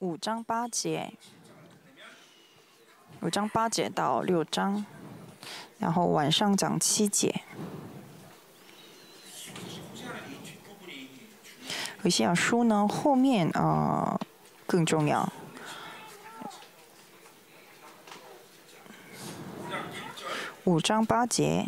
五章八节，五章八节到六章，然后晚上讲七节。有些书呢，后面啊更重要。五章八节。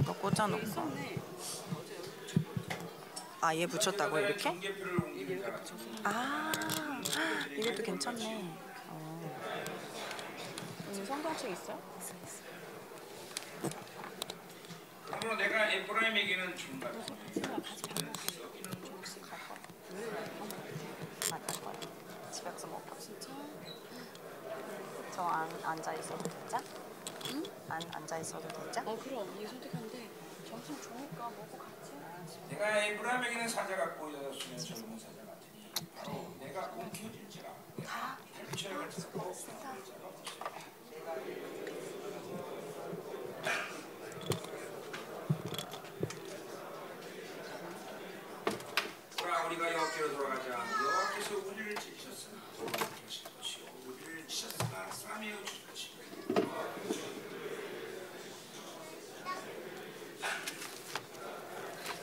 이거 꽂아놓고 아얘 붙였다고 이렇게? 아 이것도 괜찮네 어. 음, 성경책 있어? 아무로 내가 에브라임에게는 중간 집에 가서 먹어 진짜? 저 안 앉아 있어도 되죠? 응? 안 앉아 있어도 되죠? 어 그럼. 이 선택하는데 점심 좋으니까 먹고 같이 내가 에브라임에게는 사자 같고 여수는 젊은 사자 같으니 바로 내가 움켜질지라. 다? 철학을 듣고 자가 그러나 우리가 여호와께로 돌아가자 여호와께서 우리를 지으셨으나 돌아가실 것이요 우리를 지셨으나 싸매어 주실 것이요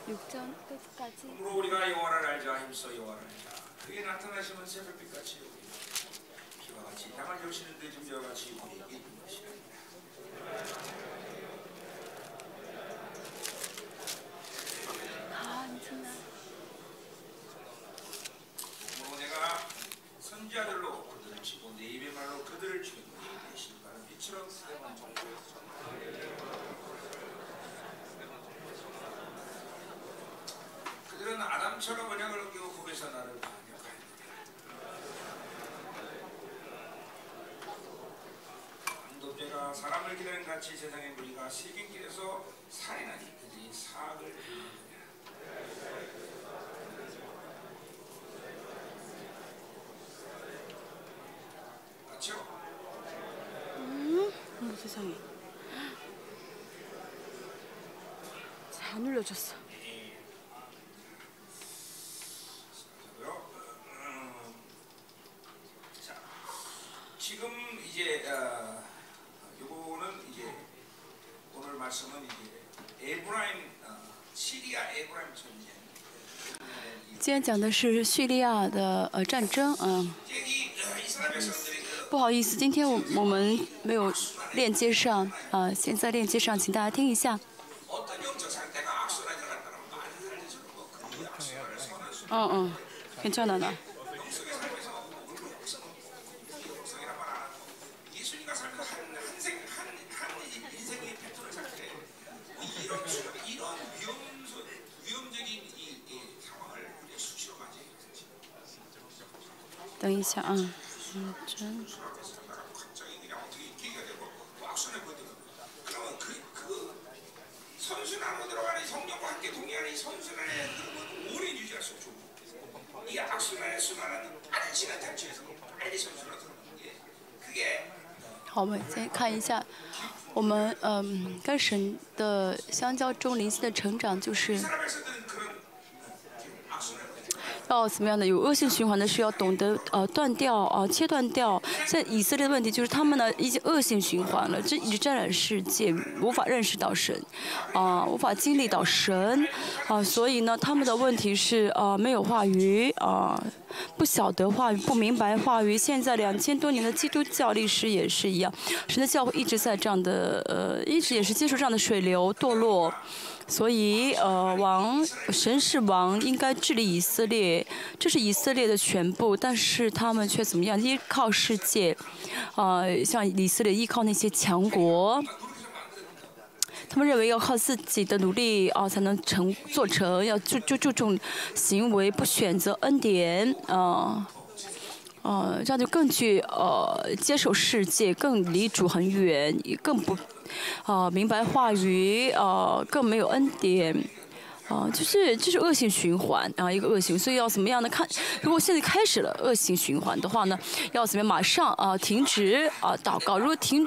6장 끝까지. 그러므로 우리가 여호와를 알자 힘써 여호와를 알자. 그의 나타나시면 새벽빛 같이 우리 비와 같이 땅을 여시는 늦은 과 같이 우리에게 있는 것이라 다. 앉으나 그러므로 내가 선지자들로 그들을 치고 내 입의 말로 그들을 죽였노니 내 신발은 빛으로 세번 정도에서 그들은 아담처럼 언약을 어기고 거기서 나를 반역하였느니라 안독죄가 사람을 기다린 같이 세상의 무리가 실갱길에서 살인하니 그들이 사악을 행하느니라 맞죠? 어머 세상에. 잘 눌려줬어 天讲的是叙利亚的呃战争，嗯、 이제 이 어, 이스라엘 백성들이 그 不好意思，今天我我们没有链接上，啊、现在链接上，请大家听一下。 어떤 영적 상태 嗯，真。好，我们先看一下，我们嗯，跟神的相交中灵性的成长就是。要怎么样的有恶性循环的是要懂得呃断掉啊、切断掉。像以色列的问题就是他们呢已经恶性循环了，这一直沾染世界，无法认识到神，啊、无法经历到神，啊、所以呢他们的问题是啊、没有话语啊、不晓得话语，不明白话语。现在两千多年的基督教历史也是一样，神的教会一直在这样的呃，一直也是接受这样的水流堕落。所以，呃，王神是王，应该治理以色列，这是以色列的全部。但是他们却怎么样？依靠世界，呃，像以色列依靠那些强国，他们认为要靠自己的努力啊、才能成做成，要就就注重行为，不选择恩典啊。呃，这样就更去呃接受世界，更离主很远，也更不呃明白话语，呃更没有恩典，啊，就是就是恶性循环啊，一个恶性，所以要怎么样呢？看，如果现在开始了恶性循环的话呢，要怎么样？马上啊停止啊祷告。如果停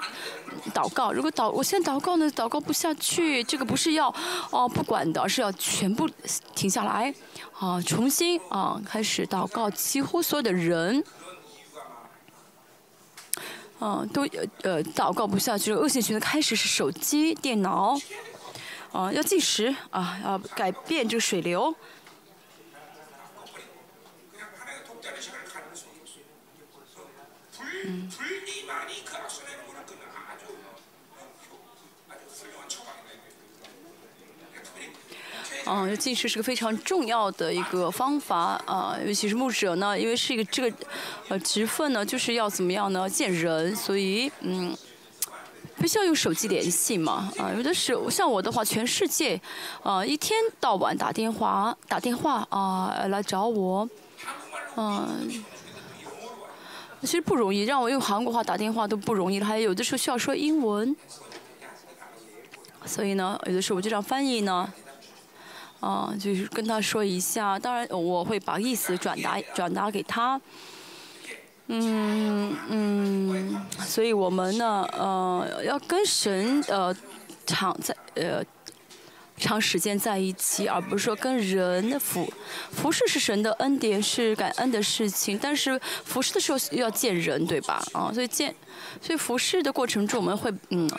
祷告，如果祷我现在祷告呢，祷告不下去，这个不是要哦不管的，而是要全部停下来啊，重新啊开始祷告。几乎所有的人。嗯，都呃祷告不下去，恶性循环开始是手机、电脑，啊，要计时啊，要改变这个水流。嗯。嗯，进食是个非常重要的一个方法啊，尤其是牧者呢，因为是一个这个呃职分呢，就是要怎么样呢？见人，所以嗯，必须要用手机联系嘛啊。有的是像我的话，全世界啊一天到晚打电话打电话啊来找我，嗯，其实不容易，让我用韩国话打电话都不容易，还有的时候需要说英文，所以呢，有的时候我就让翻译呢。啊，就是跟他说一下，当然我会把意思转达转达给他。嗯嗯，所以我们呢，呃，要跟神呃躺在呃长时间在一起，而不是说跟人服服侍是神的恩典，是感恩的事情。但是服侍的时候又要见人，对吧？啊，所以见。所以服侍的过程中，我们会嗯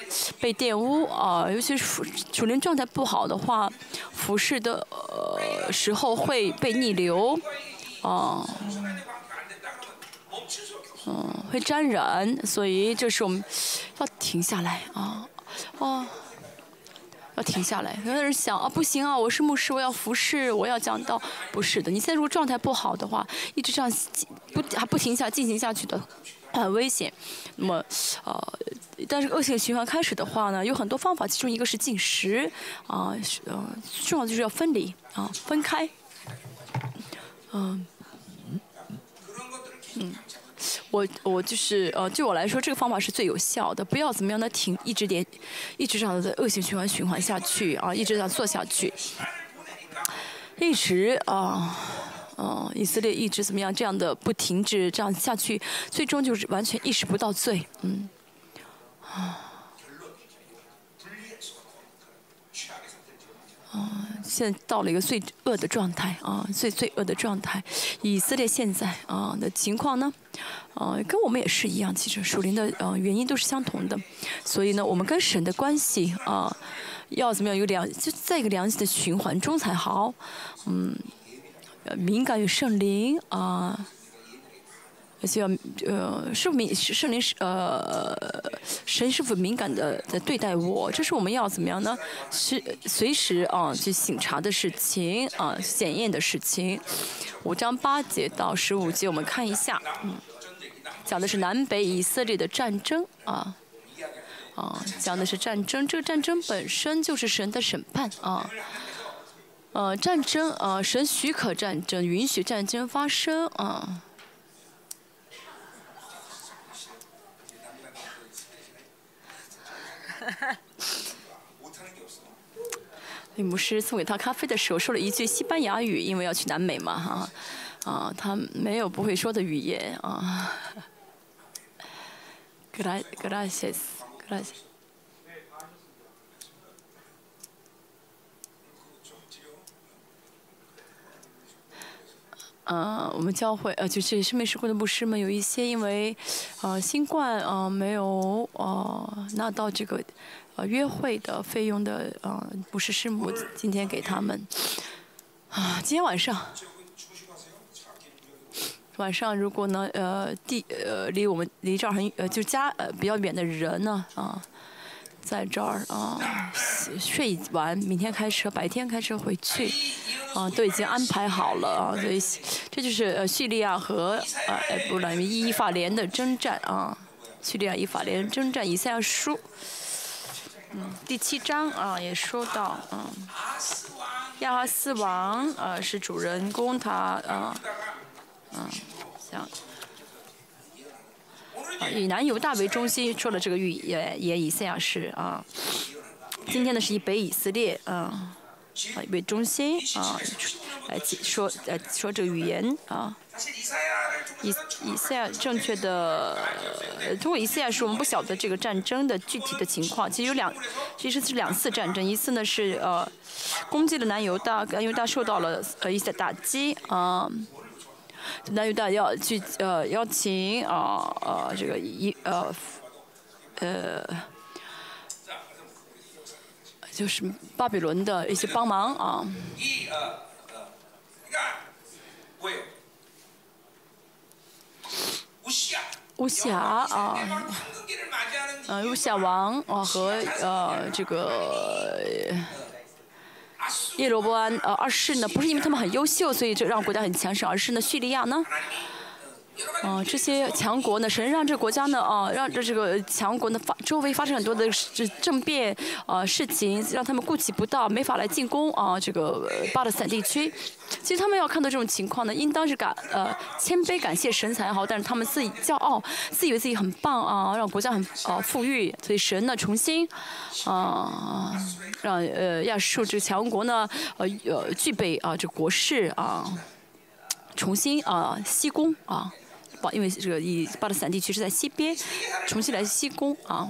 被玷污啊，尤其是服主灵状态不好的话，服侍的呃时候会被逆流，啊，嗯，会沾染，所以这是我们要停下来啊，哦，要停下来。有的人想啊，不行啊，我是牧师，我要服侍，我要讲道，不是的，你现在如果状态不好的话，一直这样不还不停下进行下去的。很危险，那么，呃，但是恶性循环开始的话呢，有很多方法，其中一个是进食，啊，呃，重要就是要分离，啊，分开，嗯，嗯，我我就是呃，对我来说，这个方法是最有效的，不要怎么样的停，一直连，一直这样的恶性循环循环下去，啊，一直这样做下去，一直啊。嗯，以色列一直怎么样？这样的不停止，这样下去，最终就是完全意识不到罪。嗯，啊，啊，现在到了一个最恶的状态啊，最最恶的状态。以色列现在啊的情况呢，啊，跟我们也是一样，其实属灵的呃原因都是相同的。所以呢，我们跟神的关系啊，要怎么样？有良，就在一个良性的循环中才好。嗯。敏感于圣灵啊，而且要呃，圣敏圣灵呃，神是否敏感的在对待我？这是我们要怎么样呢？是随时啊去醒察的事情啊，检验的事情。五章八节到十五节，我们看一下，嗯，讲的是南北以色列的战争啊，啊，讲的是战争。这个战争本身就是神的审判啊。呃，战争啊，神许可战争，允许战争发生啊。李牧师送给他咖啡的时候说了一句西班牙语，因为要去南美嘛，哈，啊，他没有不会说的语言啊。Gracias，gracias。呃，我们教会呃，就是生命事工的牧师们有一些因为，呃，新冠呃没有呃拿到这个呃约会的费用的呃牧师师母，今天给他们啊，今天晚上晚上如果呢呃地呃离我们离这儿很呃就家呃比较远的人呢啊。在这儿啊，睡完，明天开车，白天开车回去，啊，都已经安排好了啊，所以这就是呃叙利亚和呃不能以法联的征战啊，叙利亚以法联征战以赛亚书，嗯，第七章啊也说到，嗯，亚哈斯王啊是主人公，他啊，嗯，像。以南犹大为中心说了这个预也也以赛亚是啊，今天呢是以北以色列啊，啊为中心啊来解说呃说这个语言啊。以以赛正确的通过以赛是我们不晓得这个战争的具体的情况其实有两其实是两次战争一次呢是呃攻击了南油大因为他受到了呃一些打击啊。南油大要去呃邀请啊呃这个一呃呃就是巴比伦的一些帮忙啊。乌霞啊，呃，乌霞王啊和呃这个耶罗波安呃二世呢，不是因为他们很优秀，所以就让国家很强盛，而是呢叙利亚呢。啊、这些强国呢，神让这国家呢啊、让这这个强国呢发周围发生很多的这政变啊、事情，让他们顾及不到，没法来进攻啊、这个巴勒斯坦地区。其实他们要看到这种情况呢，应当是感呃谦卑感谢神才好，但是他们自己骄傲，自以为自己很棒啊，让国家很呃富裕，所以神呢重新啊、让呃亚述这个强国呢呃呃具备啊、这国势啊。重新啊、西攻啊，把因为这个以巴勒斯坦地区是在西边，重新来西攻啊。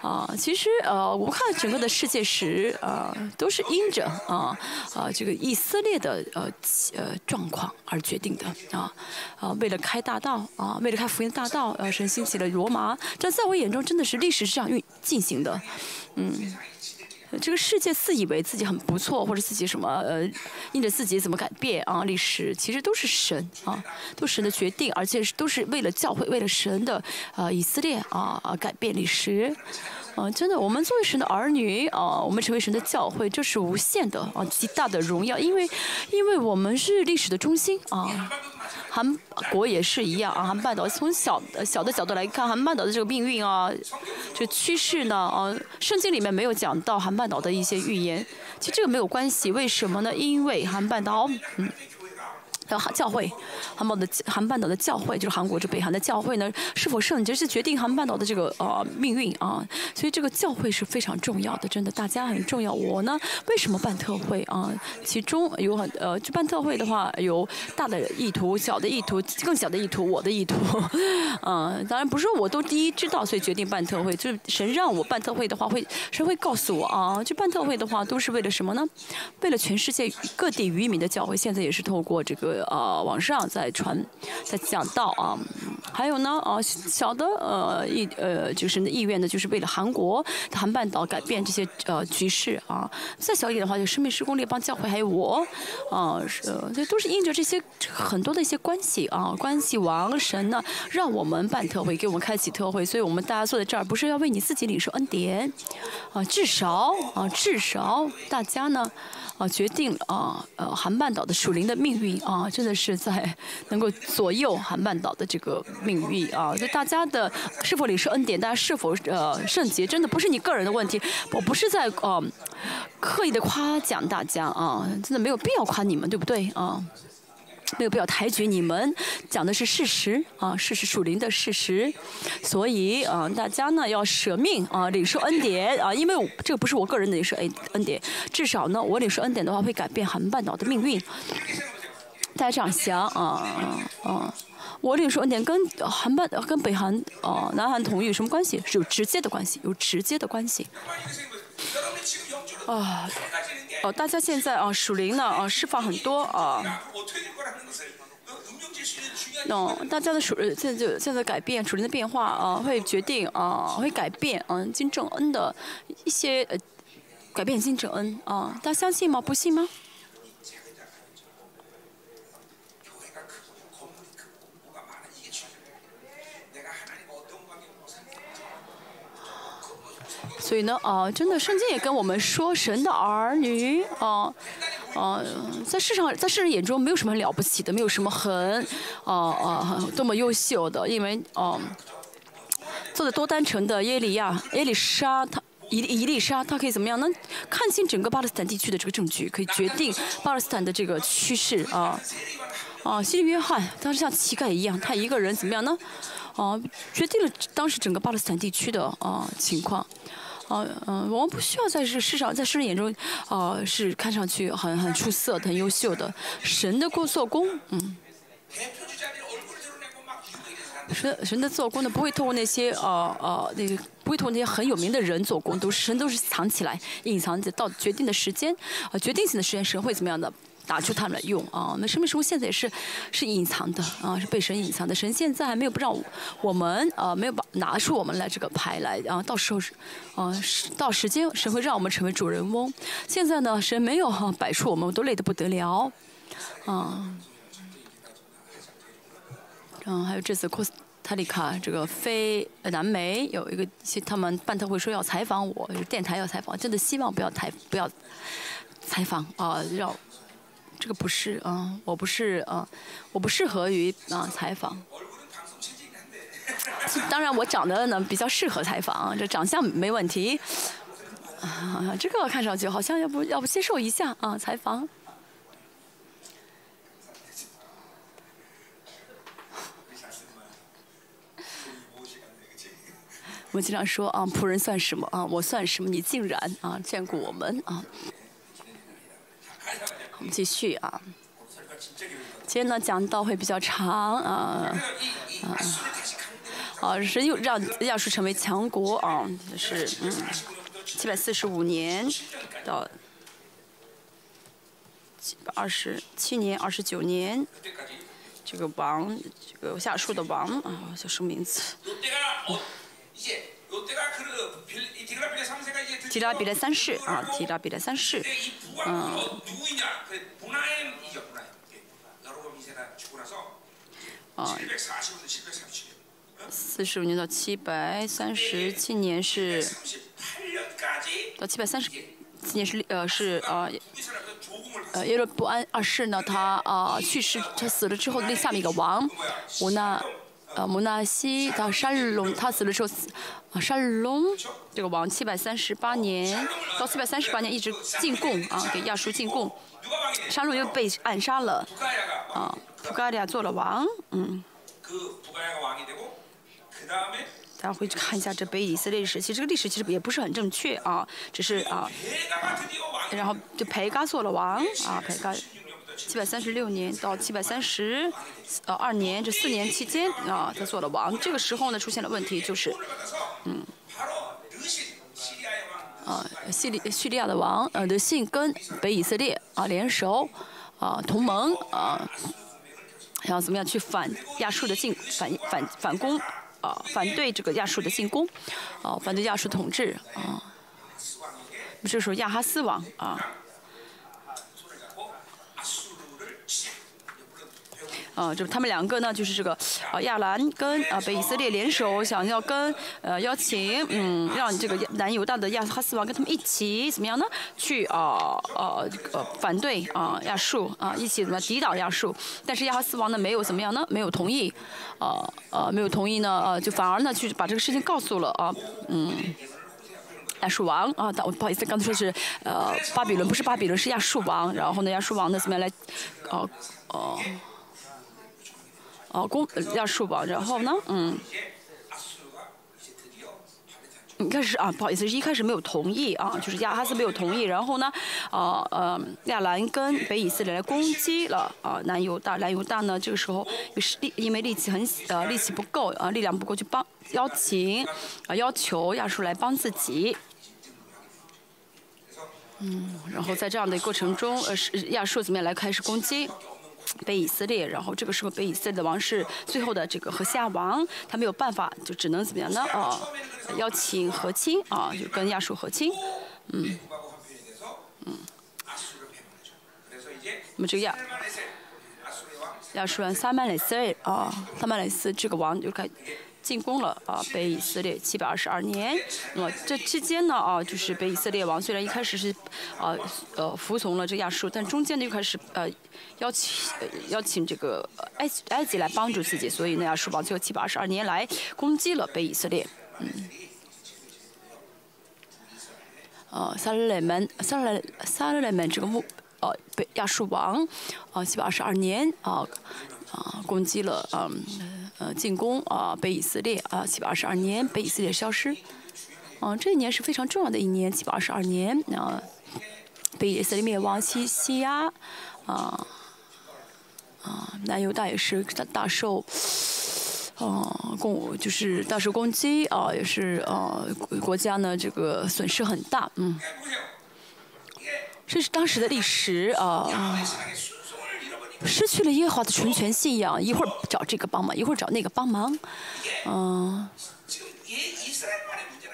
啊，其实呃，我们看整个的世界史啊、都是因着啊啊这个以色列的呃呃状况而决定的啊啊，为了开大道啊，为了开福音大道，呃，神兴起了罗马，这在我眼中真的是历史是这样运进行的，嗯。这个世界自以为自己很不错，或者自己什么呃，因着自己怎么改变啊，历史其实都是神啊，都是神的决定，而且都是为了教会，为了神的呃以色列啊啊改变历史。啊，真的，我们作为神的儿女啊，我们成为神的教会，这是无限的啊，极大的荣耀，因为，因为我们是历史的中心啊。韩国也是一样啊，韩半岛从小小的角度来看，韩半岛的这个命运啊，这趋势呢，啊，圣经里面没有讲到韩半岛的一些预言，其实这个没有关系，为什么呢？因为韩半岛，嗯。还有教会，韩半的韩半岛的教会，就是韩国这北韩的教会呢，是否圣洁是决定韩半岛的这个呃命运啊，所以这个教会是非常重要的，真的大家很重要。我呢，为什么办特会啊？其中有很呃，就办特会的话，有大的意图、小的意图、更小的意图、我的意图，嗯，当然不是我都第一知道，所以决定办特会，就是神让我办特会的话，会谁会告诉我啊，就办特会的话都是为了什么呢？为了全世界各地渔民的教会，现在也是透过这个。呃，网上在传，在讲道啊，还有呢，啊，小的呃意呃就是意愿呢，就是为了韩国韩半岛改变这些呃局势啊。再小一点的话，就生命施工列邦教会还有我，啊，是这都是因着这些很多的一些关系啊，关系王神呢，让我们办特会，给我们开启特会，所以我们大家坐在这儿，不是要为你自己领受恩典啊，至少啊，至少大家呢。啊，决定啊，呃，韩半岛的属灵的命运啊，真的是在能够左右韩半岛的这个命运啊。就大家的是否领受恩典，大家是否呃圣洁，真的不是你个人的问题。我不是在呃刻意的夸奖大家啊，真的没有必要夸你们，对不对啊？没有必要抬举你们，讲的是事实啊，事实属灵的事实，所以啊，大家呢要舍命啊，领受恩典啊，因为这个不是我个人的领受恩恩典，至少呢，我领受恩典的话会改变韩半岛的命运。大家这样想啊啊！我领受恩典跟韩半跟北韩啊、南韩统一有什么关系？是有直接的关系，有直接的关系。啊，哦，大家现在啊，属灵呢啊，释放很多啊。嗯，大家的属现在就现在改变属灵的变化啊，会决定啊，会改变嗯金正恩的一些呃改变金正恩啊，大家相信吗？不信吗？所以呢，啊，真的，圣经也跟我们说，神的儿女，啊，啊，在世上，在世人眼中没有什么了不起的，没有什么很，啊啊，多么优秀的，因为，啊，做的多单纯的耶利亚、耶利沙，他伊伊丽莎，他可以怎么样？能看清整个巴勒斯坦地区的这个证据，可以决定巴勒斯坦的这个趋势啊。啊，西利约翰当时像乞丐一样，他一个人怎么样呢？啊，决定了当时整个巴勒斯坦地区的啊情况。啊，嗯，我们不需要在世世上，在世人眼中，哦，是看上去很很出色、很优秀的。神的过做工，嗯，神神的做工呢，不会透过那些呃呃那个，不会透过那些很有名的人做工，都神都是藏起来、隐藏着，到决定的时间，啊、呃，决定性的时间，神会怎么样的打出他们来用啊！那生命树现在也是是隐藏的啊，是被神隐藏的。神现在还没有不让我们啊，没有把拿出我们来这个牌来啊，到时候是啊，到时间神会让我们成为主人翁。现在呢，神没有哈、摆出我们，我都累得不得了啊。嗯，还有这次库斯塔利卡这个非南美有一个，他们办特会说要采访我，电台要采访，真的希望不要采不要采访啊，让这个不是啊，我不是啊，我不适合于啊采访。当然，我长得呢比较适合采访，这长相没问题。啊，这个看上去好像要不要不接受一下啊采访？我经常说啊，仆人算什么啊？我算什么？你竟然啊见过我们啊？我们继续啊。今天呢讲到会比较长啊啊。好谁又让亚述成为强国啊就是嗯七百四十五年到七百二十七年二十九年这个王这个下树的王啊叫什么名字？提拉比的三世啊，提拉比的三世，嗯，啊，四十五年到七百三十七年是，到七百三十。今年是呃是呃呃耶罗布安二世呢，他啊、去世，他死了之后立下面一个王，我呢呃摩纳西到沙日隆，他死的时候，啊沙日隆这个王七百三十八年到四百三十八年一直进贡啊，给亚述进贡，沙龙又被暗杀了，啊，普加利亚做了王，嗯。大家回去看一下这杯以色列史，其实，这个历史其实也不是很正确啊，只是啊,啊，然后就培嘎做了王啊，培嘎七百三十六年到七百三十呃二年这四年期间啊，他做了王。这个时候呢，出现了问题，就是嗯，啊，叙利叙利亚的王呃的信跟北以色列啊联手啊同盟啊，然后怎么样去反亚述的进反反反攻啊，反对这个亚述的进攻啊，反对亚述统治啊。这时候亚哈斯王啊，啊，就是他们两个呢，就是这个，呃，亚兰跟呃北以色列联手，想要跟呃邀请，嗯，让这个南犹大的亚哈斯王跟他们一起怎么样呢？去啊呃呃反对啊亚述啊，一起怎么抵挡亚述？但是亚哈斯王呢没有怎么样呢？没有同意，啊呃没有同意呢，呃就反而呢去把这个事情告诉了啊嗯亚述王啊，但我不好意思，刚才说是呃巴比伦，不是巴比伦，是亚述王。然后呢亚述王呢怎么样来，哦哦。哦，攻亚述吧，然后呢？嗯，一开始啊，不好意思，是一开始没有同意啊，就是亚哈斯没有同意，然后呢，啊呃，亚兰跟北以色列来攻击了啊，南犹大，南犹大呢，这个时候有力，因为力气很呃力气不够啊，力量不够去帮邀请啊，要求亚述来帮自己。嗯，然后在这样的过程中，呃，是亚述怎么样来开始攻击？被以色列，然后这个时候被以色列的王室最后的这个和夏王，他没有办法，就只能怎么样呢？啊，邀请和亲啊，就跟亚述和亲，嗯，嗯，那么这个亚亚述人萨曼雷斯啊，萨曼雷斯这个王就该。进攻了啊北以色列七百二十二年。那么这期间呢啊，就是北以色列王虽然一开始是啊呃服从了这个亚述，但中间呢又开始呃邀请呃邀请这个呃埃及埃及来帮助自己，所以呢亚述王最后七百二十二年来攻击了北以色列。嗯。呃，撒勒雷门，撒勒撒勒雷门这个木，呃，北亚述王，啊，七百二十二年啊，啊，攻击了，嗯，呃，呃进攻啊被以色列啊七百二十二年被以色列消失。嗯这一年是非常重要的一年七百二十二年那被以色列灭亡西西亚啊啊南犹大也是大受哦攻就是大受攻击啊也是呃国家呢这个损失很大嗯。这是当时的历史啊失去了耶和华的纯全信仰，一会儿找这个帮忙，一会儿找那个帮忙，嗯，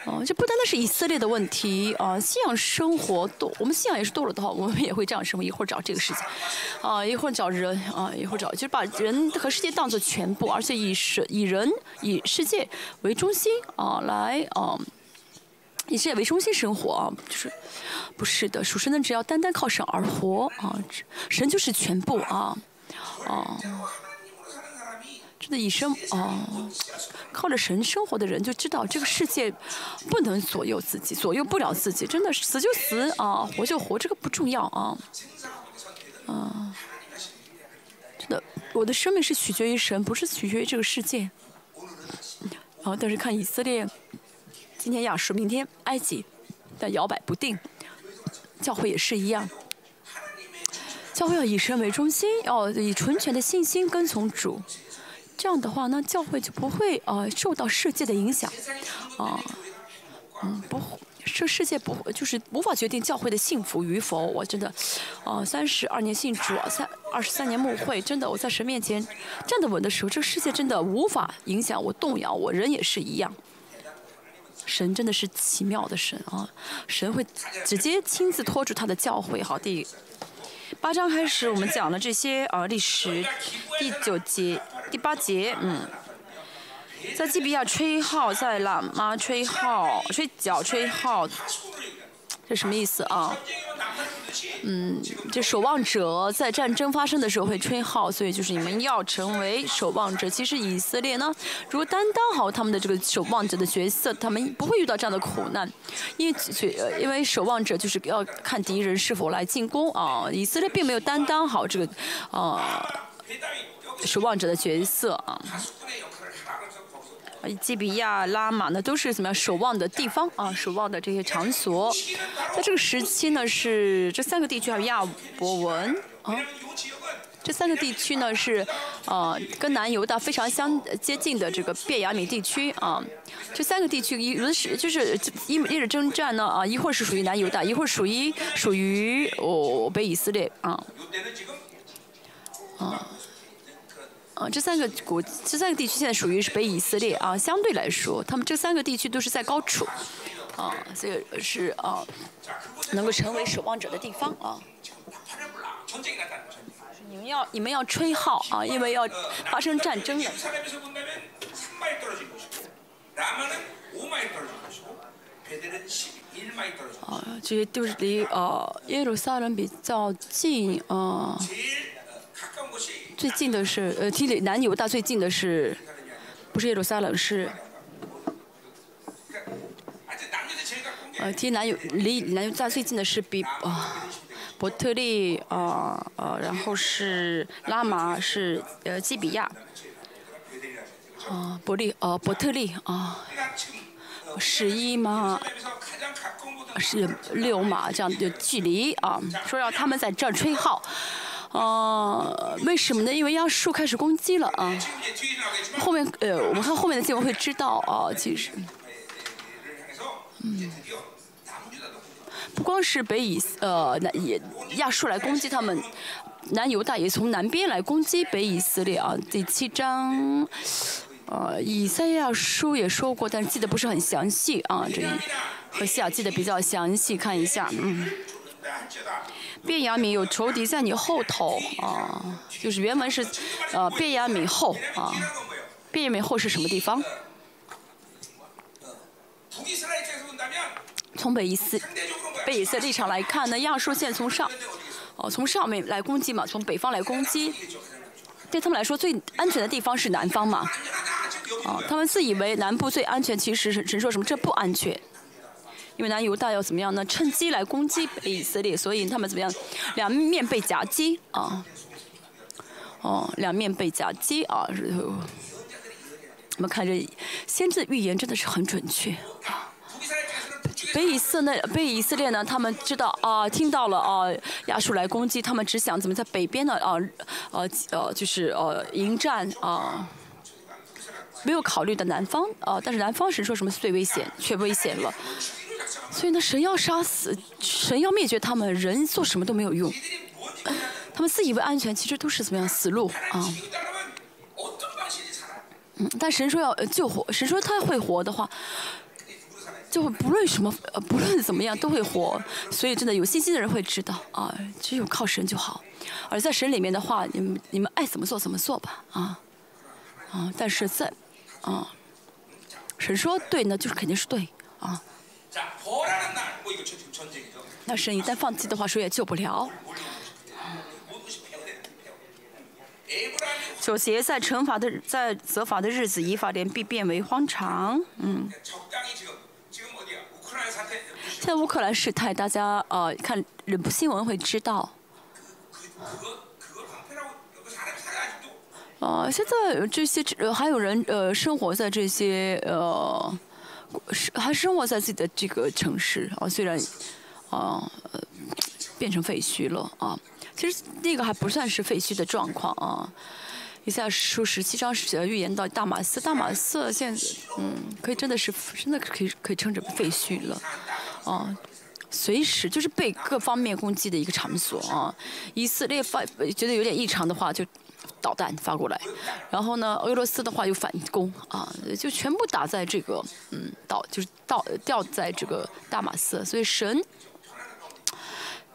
哦，这不单单是以色列的问题啊，信仰生活多，我们信仰也是多了的话，我们也会这样生活，一会儿找这个世界，啊，一会儿找人啊，一会儿找，就是把人和世界当做全部，而且以神、以人、以世界为中心啊，来啊。以世界为中心生活啊，就是，不是的，属实的。只要单单靠神而活啊，神就是全部啊，哦，真的以生哦，靠着神生活的人就知道这个世界不能左右自己，左右不了自己。真的死就死啊，活就活，这个不重要啊，啊，真的，我的生命是取决于神，不是取决于这个世界啊。但是看以色列。今天亚述，明天埃及，但摇摆不定，教会也是一样。教会要以神为中心，要以纯全的信心跟从主。这样的话呢，教会就不会呃受到世界的影响，啊、嗯，不，这世界不就是无法决定教会的幸福与否。我真的，啊、三十二年信主，三二十三年牧会，真的我在神面前站得稳的时候，这个世界真的无法影响我、动摇我，人也是一样。神真的是奇妙的神啊！神会直接亲自托住他的教会。好，第八章开始，我们讲了这些啊历史。第九节、第八节，嗯，在基比亚吹号，在喇嘛吹号、吹角、吹号，这什么意思啊？嗯，这守望者在战争发生的时候会吹号，所以就是你们要成为守望者。其实以色列呢，如果担当好他们的这个守望者的角色，他们不会遇到这样的苦难，因为因为守望者就是要看敌人是否来进攻啊。以色列并没有担当好这个呃守望者的角色啊。基比亚、拉玛呢，都是怎么样守望的地方啊，守望的这些场所。那这个时期呢，是这三个地区还有亚伯文啊，这三个地区呢是呃、啊、跟南犹大非常相接近的这个便雅悯地区啊。这三个地区一轮是就是一一直征战呢啊，一会儿是属于南犹大，一会儿属于属于哦北以色列啊。啊啊，这三个国，这三个地区现在属于是被以色列啊，相对来说，他们这三个地区都是在高处，啊，这个是啊，能够成为守望者的地方啊。你们要你们要吹号啊，因为要发生战争了。啊，这些都是离啊耶路撒冷比较近啊。最近的是呃踢里南犹大最近的是不是耶路撒冷是呃踢南犹离南犹大最近的是比呃伯特利啊呃然后是拉玛是呃基比亚啊伯利呃伯特利啊十一吗是六马这样的距离啊说让他们在这吹号。哦，为什么呢？因为亚述开始攻击了啊。后面呃，我们看后面的经闻会知道啊。其实不光是北以呃南以亚述来攻击他们，南犹大也从南边来攻击北以色列啊。第七章呃以赛亚书也说过，但记得不是很详细啊。这里和西亚记得比较详细，看一下嗯。变阳敏有仇敌在你后头啊，就是原文是呃变阳敏后啊，变阳敏后是什么地方？从北伊斯北伊斯立场来看呢，亚述线从上，哦从上面来攻击嘛，从北方来攻击，对他们来说最安全的地方是南方嘛，啊他们自以为南部最安全，其实是是说什么这不安全？因为南犹大要怎么样呢？趁机来攻击以色列。所以他们怎么样？两面被夹击啊。哦，两面被夹击啊。我们看这先知预言真的是很准确。北以色列，北以色列呢？他们知道啊，听到了啊，亚述来攻击他们，只想怎么在北边的啊，呃，就是呃，迎战啊。没有考虑到南方啊，但是南方神说什么最危险，却危险了。所以呢，神要杀死，神要灭绝他们，人做什么都没有用。他们自以为安全，其实都是怎么样死路啊。嗯，但神说要救活，神说他会活的话，就会不论什么，不论怎么样都会活。所以真的有信心的人会知道啊，只有靠神就好。而在神里面的话，你们你们爱怎么做怎么做吧啊啊，但是在啊，神说对呢，就是肯定是对啊。那神一旦放弃的话，谁也救不了。首先在惩罚的，在责罚的日子，以法连必变为荒场。嗯，现在乌克兰事态，大家呃看新闻会知道，呃，现在这些还有人呃生活在这些呃。是还生活在自己的这个城市啊、虽然啊呃变成废墟了啊，其实那个还不算是废墟的状况啊。以赛亚书十七章是预言到大马色，大马色现在嗯可以真的是真的可以可以称之为废墟了啊。随时就是被各方面攻击的一个场所啊！以色列发觉得有点异常的话，就导弹发过来，然后呢，俄罗斯的话又反攻啊，就全部打在这个嗯导就是到掉在这个大马色，所以神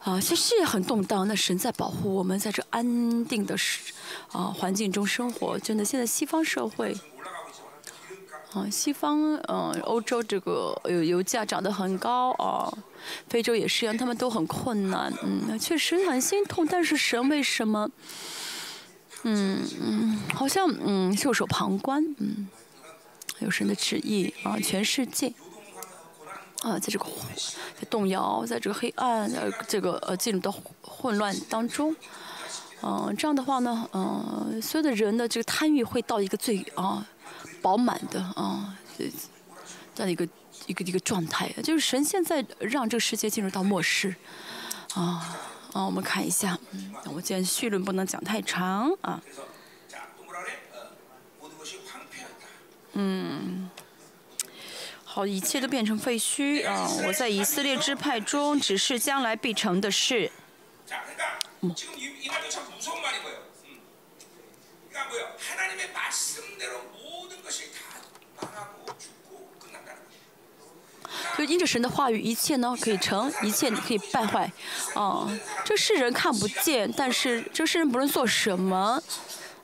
啊，其实也很动荡。那神在保护我们，在这安定的时啊环境中生活。真的，现在西方社会。啊，西方呃，欧洲这个油油价涨得很高啊，非洲也是一样，他们都很困难，嗯，确实很心痛。但是神为什么，嗯嗯，好像嗯袖手旁观，嗯，有神的旨意啊，全世界啊，在这个在动摇，在这个黑暗呃这个呃进入到混乱当中。嗯、这样的话呢，嗯、所有的人的这个贪欲会到一个最啊、饱满的啊、这这样的一个一个一个状态，就是神现在让这个世界进入到末世，啊啊，我们看一下，我见绪论不能讲太长啊。嗯，好，一切都变成废墟啊。我在以色列支派中，只是将来必成的事。就因着神的话语，一切呢可以成，一切可以败坏。啊、这世人看不见，但是这世人不论做什么，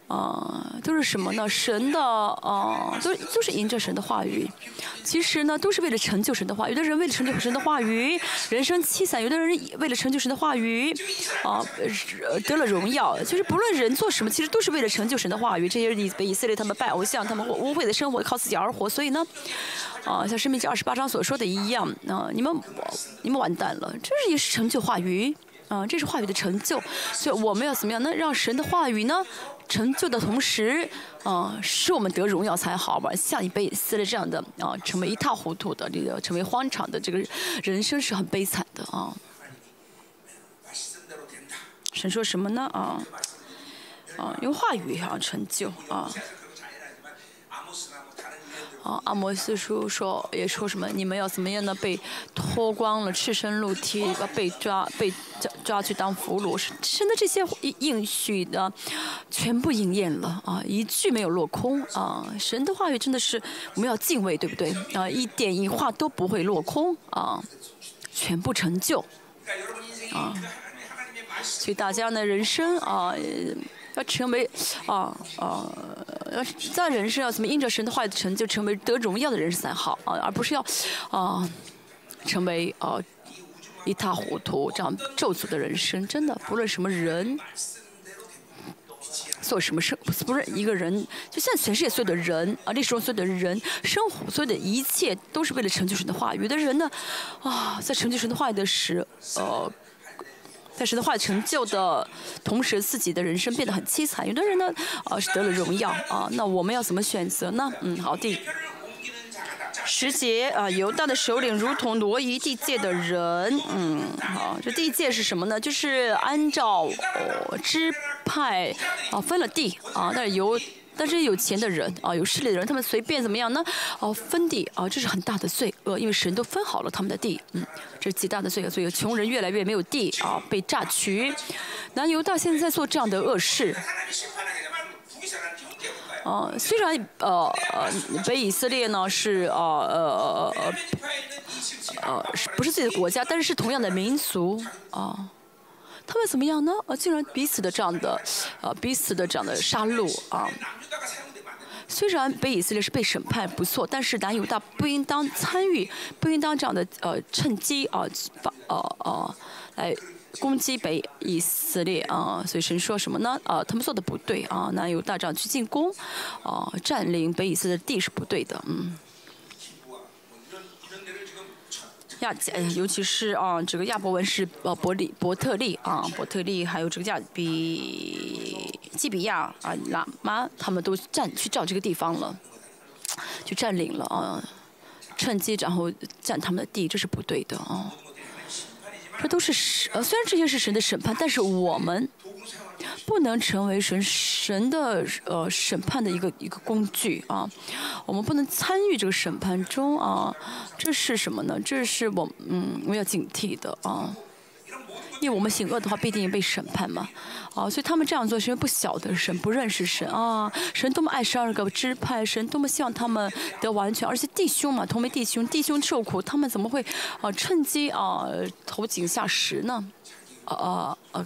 啊、都是什么呢？神的啊、都都是因着神的话语。其实呢，都是为了成就神的话。有的人为了成就神的话语，人生凄惨；有的人为了成就神的话语，啊、呃得了荣耀。就是不论人做什么，其实都是为了成就神的话语。这些以以色列他们拜偶像，他们污秽的生活，靠自己而活。所以呢，啊，像《生命之》二十八章所说的一样，啊，你们你们完蛋了，这是也是成就话语，啊，这是话语的成就，所以我们要怎么样？那让神的话语呢成就的同时，啊，使我们得荣耀才好吧？像你被撕了这样的啊，成为一塌糊涂的，这个成为荒场的这个人生是很悲惨的啊。神说什么呢？啊，啊，用话语啊成就啊。啊，阿摩斯书说也说什么，你们要怎么样呢？被脱光了赤身露体，被抓被抓去当俘虏。是神的这些应应许的全部应验了啊，一句没有落空啊。神的话语真的是我们要敬畏，对不对啊？一点一话都不会落空啊，全部成就啊。所以大家呢，人生啊要成为啊啊。在人生要怎么因着神的话语成就，成为得荣耀的人才好啊，而不是要啊成为啊一塌糊涂这样咒诅的人生。真的，不论什么人。做什么事，不是一个人，就现在全世界所有的人啊，历史中所有的人，生活所有的一切，都是为了成就神的话语。有的人呢，啊，在成就神的话语的时，呃，在神的话成就的同时，自己的人生变得很凄惨。有的人呢，啊，是得了荣耀啊。那我们要怎么选择呢？嗯，好的。十节啊，犹大的首领如同挪移地界的人。嗯，好，这地界是什么呢？就是按照、哦、支派啊分了地啊，但是犹但是有钱的人啊，有势力的人，他们随便怎么样呢？哦，分地啊，这是很大的罪恶。因为神都分好了他们的地，嗯，这是极大的罪恶。所以穷人越来越没有地啊，被榨取。南犹大现在做这样的恶事啊，虽然呃呃被以色列呢，是呃呃呃呃呃呃呃，不是自己的国家，但是是同样的民族啊。他们怎么样呢？啊，竟然彼此的这样的，啊，彼此的这样的杀戮啊。虽然北以色列是被审判不错，但是南犹大不应当参与，不应当这样的呃趁机啊，把呃呃来攻击北以色列啊。所以神说什么呢？啊，他们做的不对啊，南犹大这样去进攻，啊，占领北以色列的地是不对的，嗯。亚尤其是啊，这个亚伯文是呃伯利伯特利啊，伯特利还有这个亚比基比亚啊喇嘛，他们都占去照这个地方了，就占领了啊，趁机然后占他们的地，这是不对的啊。这都是神呃，虽然这些是神的审判，但是我们不能成为神神的呃审判的一个一个工具啊，我们不能参与这个审判中啊，这是什么呢？这是我嗯我们要警惕的啊，因为我们行恶的话必定被审判嘛，啊，所以他们这样做是因为不晓得神，不认识神啊，神多么爱十二个支派，神多么希望他们得完全，而且弟兄嘛，同为弟兄，弟兄受苦，他们怎么会啊趁机啊投井下石呢？啊啊啊！啊，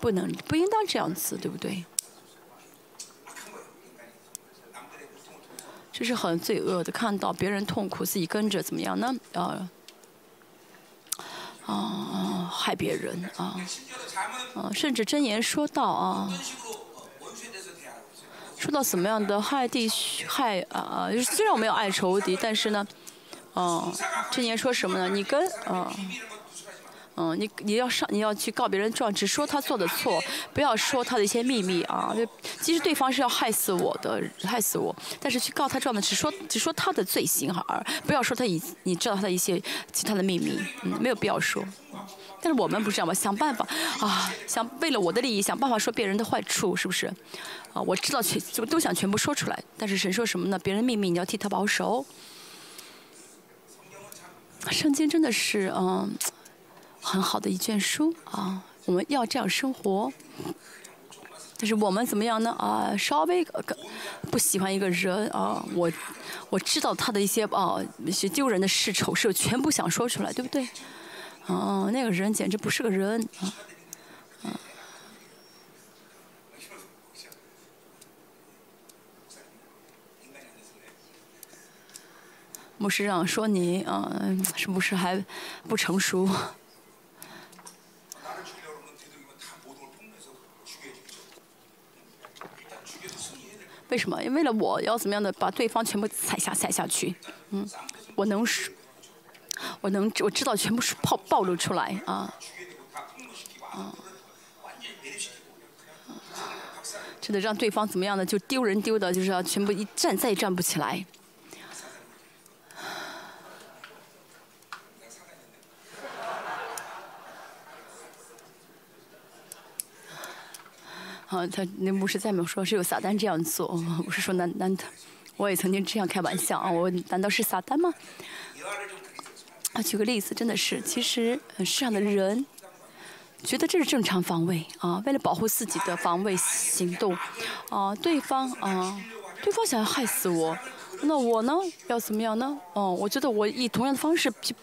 不能不应当这样子对不对？这是很罪恶的看到别人痛苦自己跟着怎么样呢？呃哦害别人啊。甚至真言说到啊。说到怎么样的害地害啊虽然我没有爱仇敌但是呢哦真言说什么呢？你跟啊。嗯，你你要上，你要去告别人状，只说他做的错，不要说他的一些秘密啊。就其实对方是要害死我的，害死我，但是去告他状的，只说只说他的罪行而不要说他以你知道他的一些其他的秘密，嗯，没有必要说。但是我们不是这样吧？想办法啊，想为了我的利益，想办法说别人的坏处，是不是？啊，我知道全就都想全部说出来，但是神说什么呢？别人秘密你要替他保守。圣经真的是嗯。很好的一卷书啊，我们要这样生活。但是我们怎么样呢？啊，稍微不喜欢一个人啊，我我知道他的一些啊一些丢人的事、丑事，全部想说出来，对不对？啊，那个人简直不是个人啊！啊，牧师长说你啊，是不是还不成熟？为什么？为了我要怎么样的把对方全部踩下踩下去？嗯，我能是，我能我知道全部是暴暴露出来啊，啊，真的让对方怎么样的就丢人丢的，就是要全部一站再也站不起来。啊他那牧师再没有说是有撒旦这样做我是说难难的我也曾经这样开玩笑啊我难道是撒旦吗？啊举个例子真的是其实世上的人觉得这是正常防卫啊为了保护自己的防卫行动啊对方啊对方想要害死我那我呢要怎么样呢？哦我觉得我以同样的方式去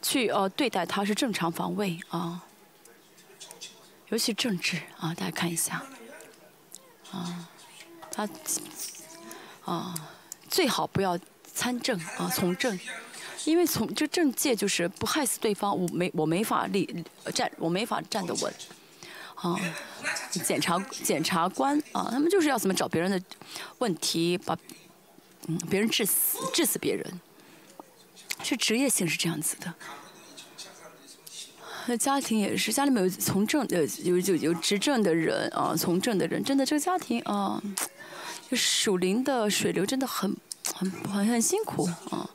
去呃对待他是正常防卫啊。尤其政治啊大家看一下啊，他啊最好不要参政啊，从政。因为从这政界就是不害死对方，我没我没法立站，我没法站得稳。啊，检察检察官啊，他们就是要怎么找别人的问题，把嗯别人致死，致死别人，是职业性是这样子的。家庭也是，家里面有从政的，有有有执政的人啊，从政的人，真的这个家庭啊，就属灵的水流真的很很很很辛苦啊，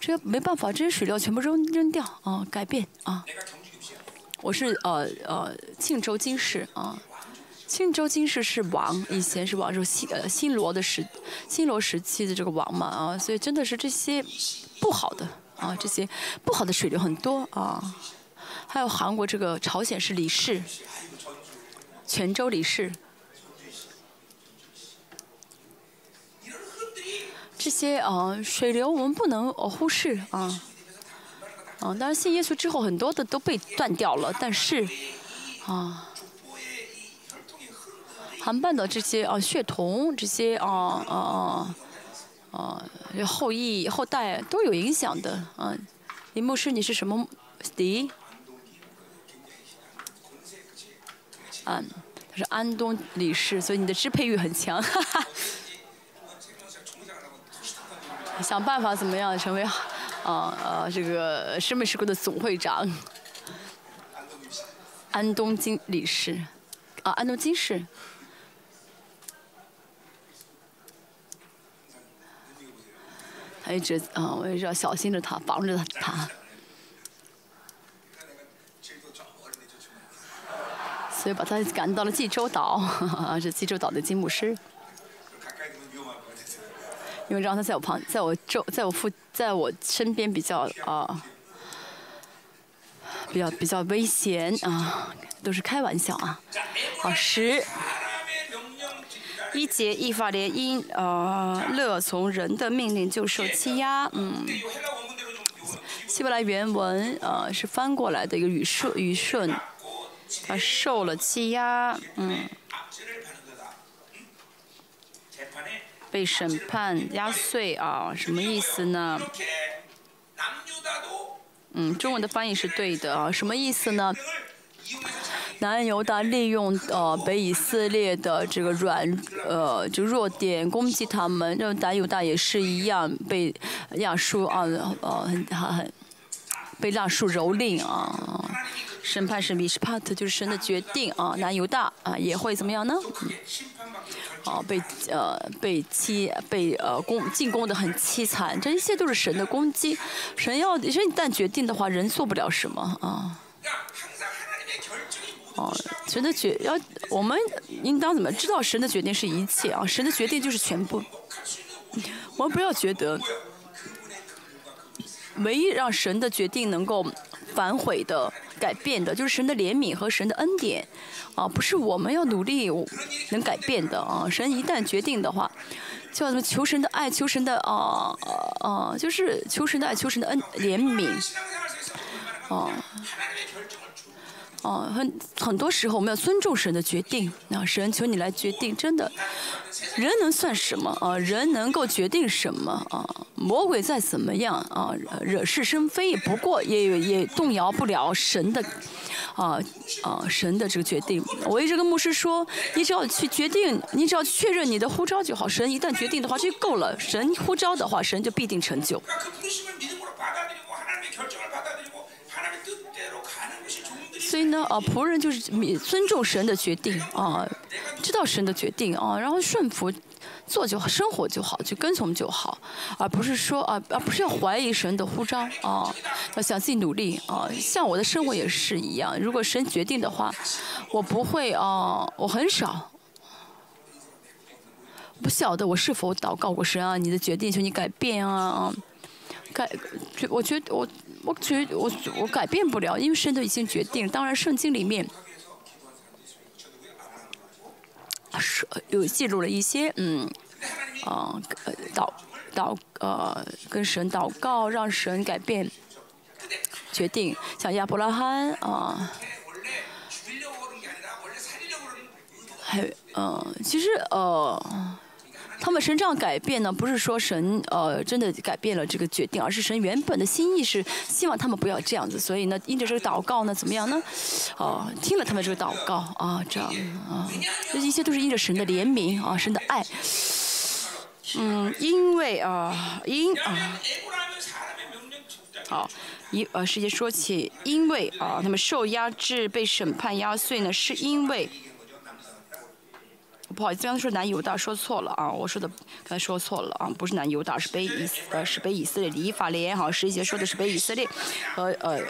这个没办法，这些水料全部扔扔掉啊，改变啊。我是呃呃庆州金氏啊，庆州金氏是王，以前是王，是新呃新罗的时新罗时期的这个王嘛啊，所以真的是这些不好的啊，这些不好的水流很多啊。还有韩国这个朝鲜是李氏，泉州李氏，这些啊，水流我们不能忽视啊，啊，当然信耶稣之后很多的都被断掉了，但是啊，韩半岛这些啊血统这些啊啊啊啊后裔后代都有影响的啊，林牧师，你是什么的？嗯，他是安东理事，所以你的支配欲很强，哈哈。想办法怎么样成为啊呃这个生命时库的总会长，安东金理事，啊安东金氏。他一直啊，我一直要小心着他，防着他。所以把他赶到了济州岛 是济州岛的金牧师。因为让他在我旁在我周在我附在我身边比较啊比较比较危险啊都是开玩笑啊。好十。一节一法联因呃乐从人的命令就受欺压嗯。希伯来原文呃是翻过来的一个语顺语顺他受了欺压，嗯，被审判压碎啊，什么意思呢？嗯，中文的翻译是对的啊，什么意思呢？南犹大利用呃北以色列的这个软呃就弱点攻击他们，那南犹大也是一样被亚述啊呃很很被蜡树蹂躏啊。审判是米什帕特，就是神的决定啊。南犹大啊，也会怎么样呢？嗯、啊，被呃被欺被呃攻进攻的很凄惨，这一切都是神的攻击。神要神一旦决定的话，人做不了什么啊。哦，神的决要，我们应当怎么知道神的决定是一切啊？神的决定就是全部。我们不要觉得，唯一让神的决定能够反悔的、改变的，就是神的怜悯和神的恩典啊，不是我们要努力能改变的啊。神一旦决定的话，叫什么求神的爱，求神的啊啊，就是求神的爱，求神的恩怜悯。啊哦，很很多时候我们要尊重神的决定啊，神求你来决定，真的，人能算什么啊？人能够决定什么啊？魔鬼再怎么样啊，惹是生非，不过也也动摇不了神的，啊啊，神的这个决定。我一直跟牧师说，你只要去决定，你只要确认你的呼召就好。神一旦决定的话，这就够了。神呼召的话，神就必定成就。所以呢，啊，仆人就是尊重神的决定啊，知道神的决定啊，然后顺服做就好，生活就好，就跟从就好，而不是说啊，而不是要怀疑神的呼召啊，要想自己努力啊。像我的生活也是一样，如果神决定的话，我不会啊，我很少。不晓得我是否祷告过神啊？你的决定，求你改变啊！改，我觉得我我觉我我改变不了因为神都已经决定。当然圣经里面是有记录了一些嗯嗯祷祷呃跟神祷告让神改变决定。像亚伯拉罕啊还有嗯其实呃他们神这样改变呢？不是说神呃真的改变了这个决定，而是神原本的心意是希望他们不要这样子。所以呢，因着这个祷告呢，怎么样呢？哦，听了他们这个祷告啊，这样啊，这一切都是因着神的怜悯啊，神的爱。嗯，因为啊，因啊，好，因呃，世界说起，因为啊，他们受压制被审判压碎呢，是因为。不好意思，刚才说南犹大说错了啊。我说的刚才说错了啊，不是南犹大，是被以呃，是被以色列。以法连啊，十一节说的是被以色列和呃，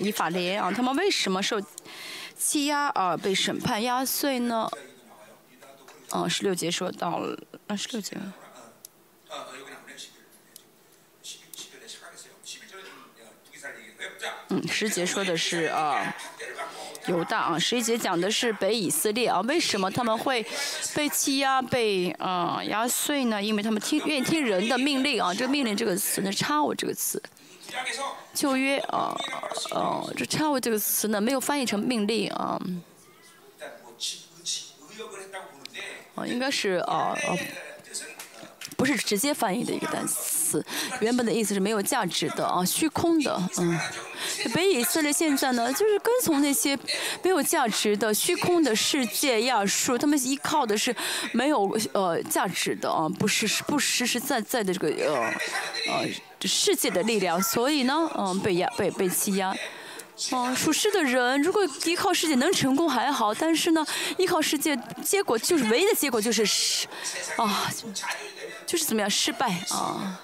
以法联啊，他们为什么受欺压啊，被审判压碎呢？嗯，十六节说到，了，二，十六节，嗯，十节说的是啊。犹大啊，十一节讲的是北以色列啊，为什么他们会被欺压、被嗯压碎呢？因为他们听愿意听人的命令啊，这个“命令”这个词呢，“差我”这个词，旧约啊，哦，这“差我”这个词呢没有翻译成命令啊，啊，应该是啊啊，不是直接翻译的一个单词。原本的意思是没有价值的啊，虚空的，嗯。北以色列现在呢，就是跟从那些没有价值的虚空的世界亚述，他们依靠的是没有呃价值的啊，不是不实实在在的这个呃呃世界的力量，所以呢，嗯、被压被被欺压。嗯，属世的人如果依靠世界能成功还好，但是呢，依靠世界，结果就是唯一的结果就是失，啊，就是怎么样失败啊，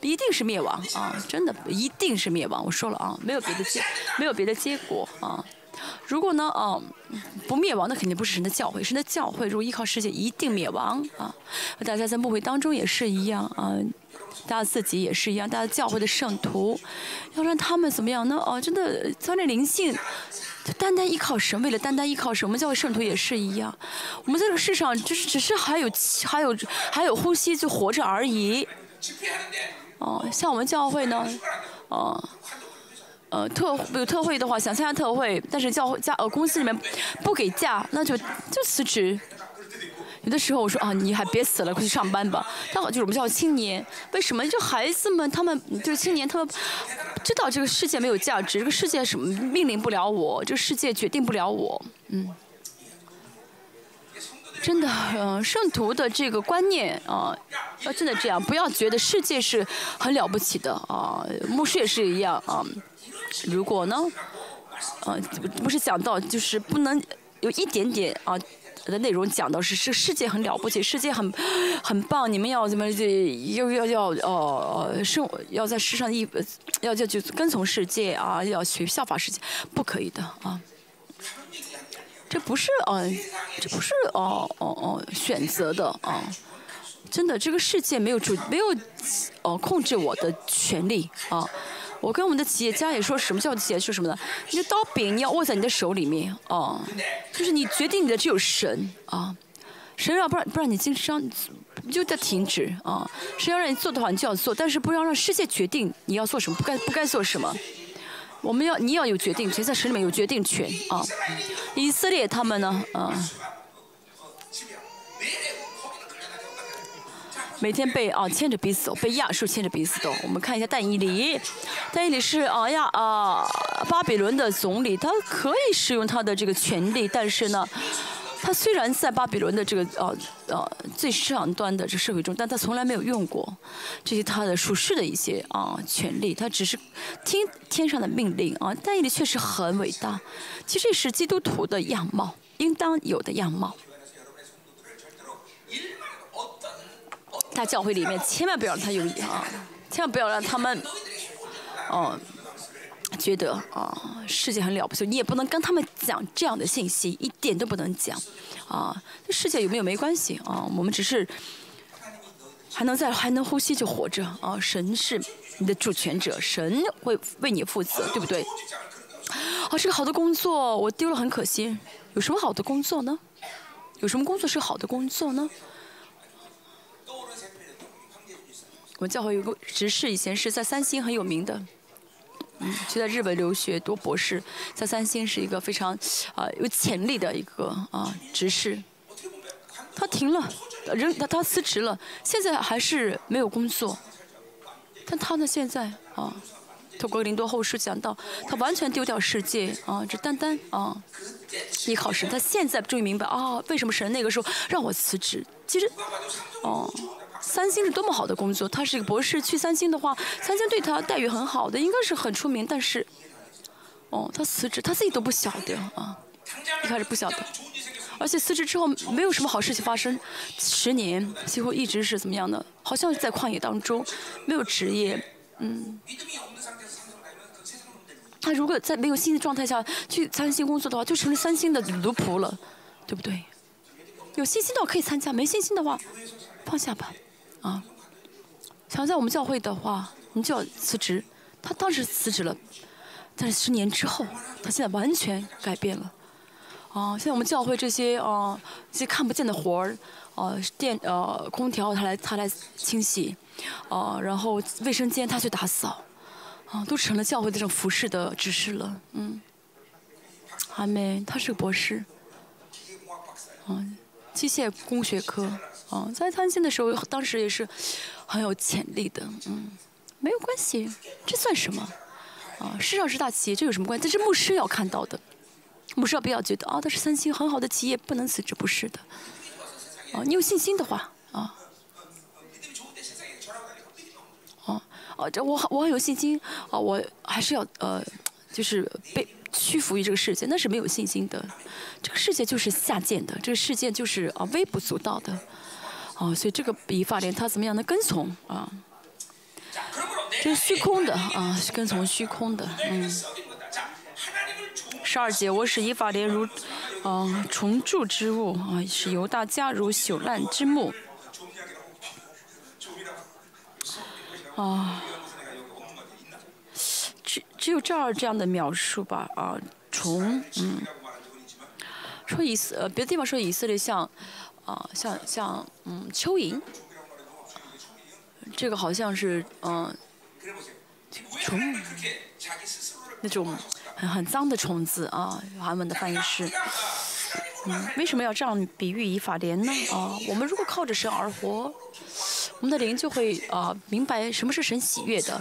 一定是灭亡啊，真的一定是灭亡。我说了啊，没有别的结，没有别的结果啊。如果呢，啊，不灭亡，那肯定不是神的教会。神的教会如果依靠世界，一定灭亡啊。大家在牧会当中也是一样啊，大家自己也是一样，大家教会的圣徒，要让他们怎么样呢？哦、真的操练灵性，单单依靠神，为了单单依靠神，我们教会圣徒也是一样。我们在这个世上，就是只是还有还有还有呼吸就活着而已。哦，像我们教会呢，哦，呃，特有特惠的话，想参加特惠，但是教会家呃公司里面不给假，那就就辞职。有的时候我说啊，你还别死了，快去上班吧。但好就是我们叫青年，为什么？就孩子们，他们就是青年，他们知道这个世界没有价值，这个世界什么命令不了我，这个世界决定不了我。嗯，真的，嗯、呃，圣徒的这个观念啊。要真的这样，不要觉得世界是很了不起的啊，牧师也是一样啊。如果呢，呃，不是讲到就是不能有一点点啊的内容讲到是是世界很了不起，世界很很棒，你们要怎么这要要要哦生要在世上一要要就跟从世界啊，要学效法世界，不可以的啊。这不是啊，这不是哦哦哦选择的啊，真的，这个世界没有主没有哦控制我的权利啊。我跟我们的企业家也说，什么叫企业说什么呢？你的刀柄你要握在你的手里面啊，就是你决定你的只有神啊，神要不然不让你经商，你就得停止啊。神要让你做的话，你就要做，但是不要让世界决定你要做什么，不该不该做什么。我们要你要有决定权，在神里面有决定权啊。以色列他们呢，啊、每天被啊牵着鼻子走，被亚述牵着鼻子走。我们看一下但以理，但以理是啊亚啊巴比伦的总理，他可以使用他的这个权利，但是呢，他虽然在巴比伦的这个呃呃最上端的这社会中，但他从来没有用过这些他的属世的一些啊权利，他只是听天上的命令啊。但以理确实很伟大，其实也是基督徒的样貌，应当有的样貌。大教会里面千万不要让他有啊，千万不要让他们，哦、觉得啊、世界很了不起，你也不能跟他们讲这样的信息，一点都不能讲，啊，这世界有没有没关系啊，我们只是还能在还能呼吸就活着啊，神是你的主权者，神会为你负责，对不对？啊，这个好的工作我丢了很可惜，有什么好的工作呢？有什么工作是好的工作呢？我们教会有个执事，以前是在三星很有名的，嗯，就在日本留学读博士，在三星是一个非常啊、有潜力的一个啊、执事。他停了，人他他辞职了，现在还是没有工作。但他呢，现在啊，透过林多后书讲到，他完全丢掉世界啊，只单单啊依靠神。他现在终于明白啊，为什么神那个时候让我辞职？其实，哦。三星是多么好的工作，他是一个博士。去三星的话，三星对他待遇很好的，应该是很出名。但是哦，他辞职，他自己都不晓得啊，一开始不晓得，而且辞职之后没有什么好事情发生。十年几乎一直是怎么样的，好像在旷野当中没有职业。嗯，他如果在没有新的状态下去三星工作的话，就成了三星的奴仆了，对不对？有信心的话可以参加，没信心的话放下吧。啊。想在我们教会的话你就要辞职。他当时辞职了但是十年之后他现在完全改变了。啊现在我们教会这些啊这些看不见的活儿啊电呃空调他来他来清洗啊然后卫生间他去打扫啊都成了教会这种服饰的指示了。嗯。还没他是博士。嗯机械工学科。啊，在三星的时候，当时也是很有潜力的。嗯，没有关系，这算什么啊？世上是大企业，这有什么关系？这是牧师要看到的。牧师要不要觉得啊，他是三星很好的企业，不能辞职？不是的。啊，你有信心的话，啊，哦，这我我很有信心啊，我还是要呃，就是被屈服于这个世界，那是没有信心的。这个世界就是下贱的，这个世界就是啊，微不足道的。哦，所以这个以法莲它怎么样的跟从啊？就是虚空的啊，跟从虚空的。嗯，十二节，我使以法莲如嗯，重铸之物啊，使犹大家如朽烂之木啊。只只有这儿这样的描述吧。啊，重嗯，说以呃别的地方说以色列像。啊，像像嗯，蚯蚓这个好像是嗯，虫那种很很脏的虫子啊。韩文的翻译是嗯，为什么要这样比喻以法莲呢？啊，我们如果靠着神而活，我们的灵就会啊，明白什么是神喜悦的。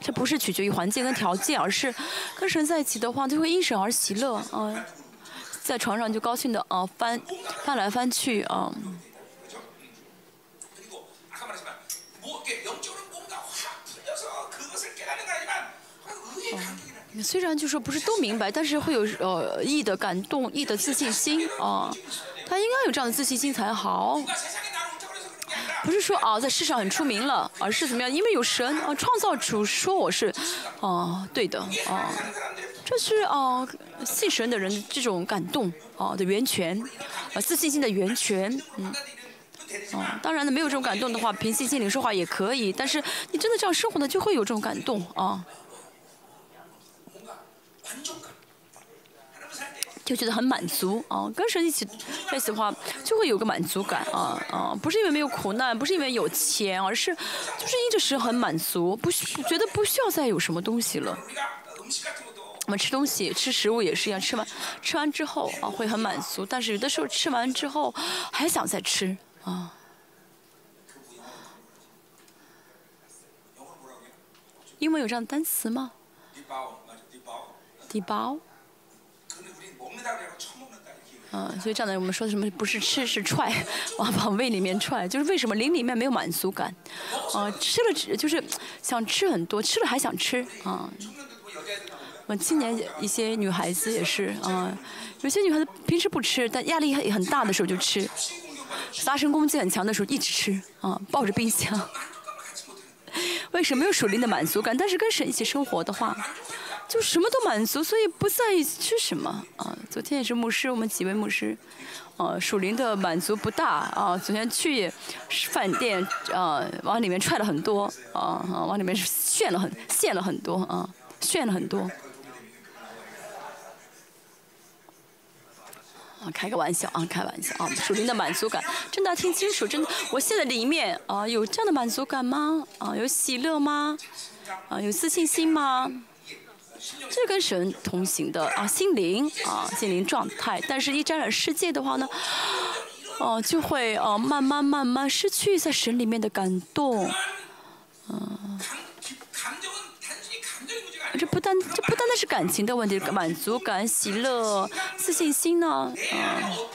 这不是取决于环境跟条件，而是跟神在一起的话，就会因神而喜乐啊。在床上就高兴的啊翻翻来翻去啊虽然就说不是都明白但是会有呃意的感动意的自信心啊他应该有这样的自信心才好。不是说啊在世上很出名了而是怎么样因为有神啊创造主说我是哦对的哦。这是哦信神的人这种感动哦的源泉啊自信心的源泉嗯。哦当然呢没有这种感动的话平息静灵说话也可以但是你真的这样生活呢就会有这种感动啊就觉得很满足啊跟谁一起在一起的话就会有个满足感啊啊不是因为没有苦难不是因为有钱而是就是一直是很满足不需觉得不需要再有什么东西了。我们吃东西吃食物也是一样吃完吃完之后啊会很满足但是有的时候吃完之后还想再吃啊。英文有这样的单词吗？嗯所以站在我们说的什么不是吃是踹往往胃里面踹就是为什么灵里面没有满足感？哦吃了只就是想吃很多吃了还想吃啊。我今年一些女孩子也是啊有些女孩子平时不吃但压力很大的时候就吃杀生攻击很强的时候一直吃啊抱着冰箱。为什么没有属灵的满足感？但是跟谁一起生活的话就什么都满足，所以不在意吃什么啊。昨天也是牧师，我们几位牧师，啊，属灵的满足不大啊。昨天去饭店啊，往里面踹了很多啊，往里面炫了很献了很多啊，炫了很多。啊，开个玩笑啊，开玩笑啊！属灵的满足感，真的要听清楚，真的，我现在里面啊，有这样的满足感吗？啊，有喜乐吗？啊，有自信心吗？这跟神同行的啊心灵啊心灵状态，但是一沾染世界的话呢，哦就会哦慢慢慢慢失去在神里面的感动，嗯。这不单这不单单是感情的问题，满足感、喜乐、自信心呢，嗯。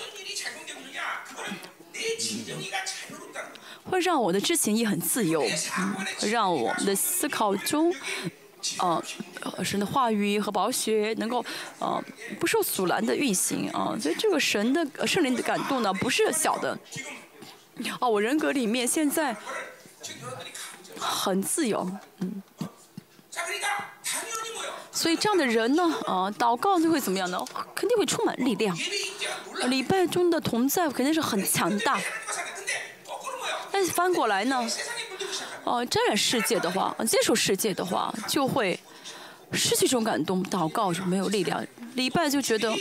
会让我的知情也很自由，让我的思考中。嗯，神的话语和宝血能够嗯不受阻拦的运行。嗯，所以这个神的圣灵的感动呢，不是小的。哦，我人格里面现在很自由。嗯，所以这样的人呢，嗯，祷告就会怎么样呢？肯定会充满力量。礼拜中的同在肯定是很强大，但是翻过来呢。哦沾染世界的话接触世界的话就会失去这种感动祷告就没有力量礼拜就觉得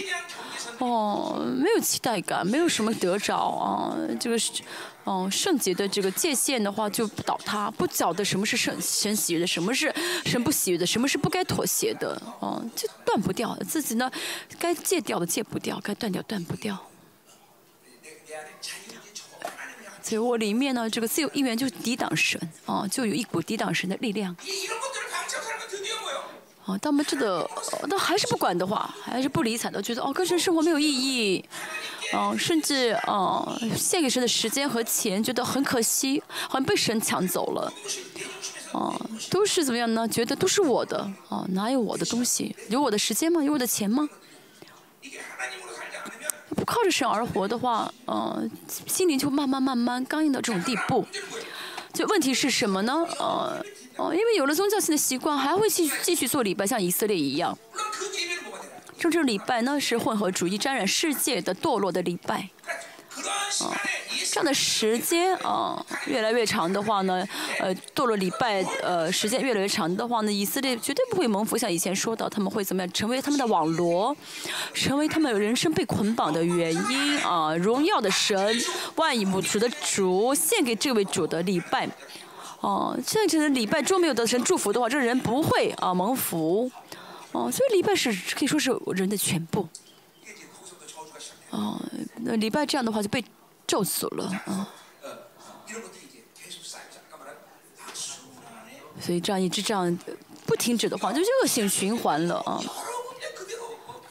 哦没有期待感没有什么得着啊这个是哦圣洁的这个界限的话就不倒塌不晓得什么是圣神喜悦的什么是神不喜悦的什么是不该妥协的哦就断不掉。自己呢该戒掉的戒不掉该断掉断不掉。所以我里面呢，这个自由意愿就抵挡神啊，就有一股抵挡神的力量。啊，他们这个，那、还是不管的话，还是不理睬的，觉得哦，跟神生活没有意义，嗯、啊，甚至啊，献给神的时间和钱，觉得很可惜，好像被神抢走了。啊，都是怎么样呢？觉得都是我的，啊，哪有我的东西？有我的时间吗？有我的钱吗？不靠着神而活的话，呃，心灵就慢慢慢慢刚硬到这种地步。就问题是什么呢？呃，哦，因为有了宗教性的习惯，还会继继续做礼拜，像以色列一样。真正礼拜呢，是混合主义沾染世界的堕落的礼拜。啊，这样的时间啊越来越长的话呢，呃，堕落礼拜，呃，时间越来越长的话呢，以色列绝对不会蒙福。像以前说的，他们会怎么样？成为他们的网罗，成为他们人生被捆绑的原因啊。荣耀的神，万有主的主，献给这位主的礼拜啊。现在觉得礼拜中没有得神祝福的话，这人不会啊蒙福啊。所以礼拜是可以说是人的全部。啊，那礼拜这样的话就被咒死了啊。所以这样一直这样不停止的话，就恶性循环了啊。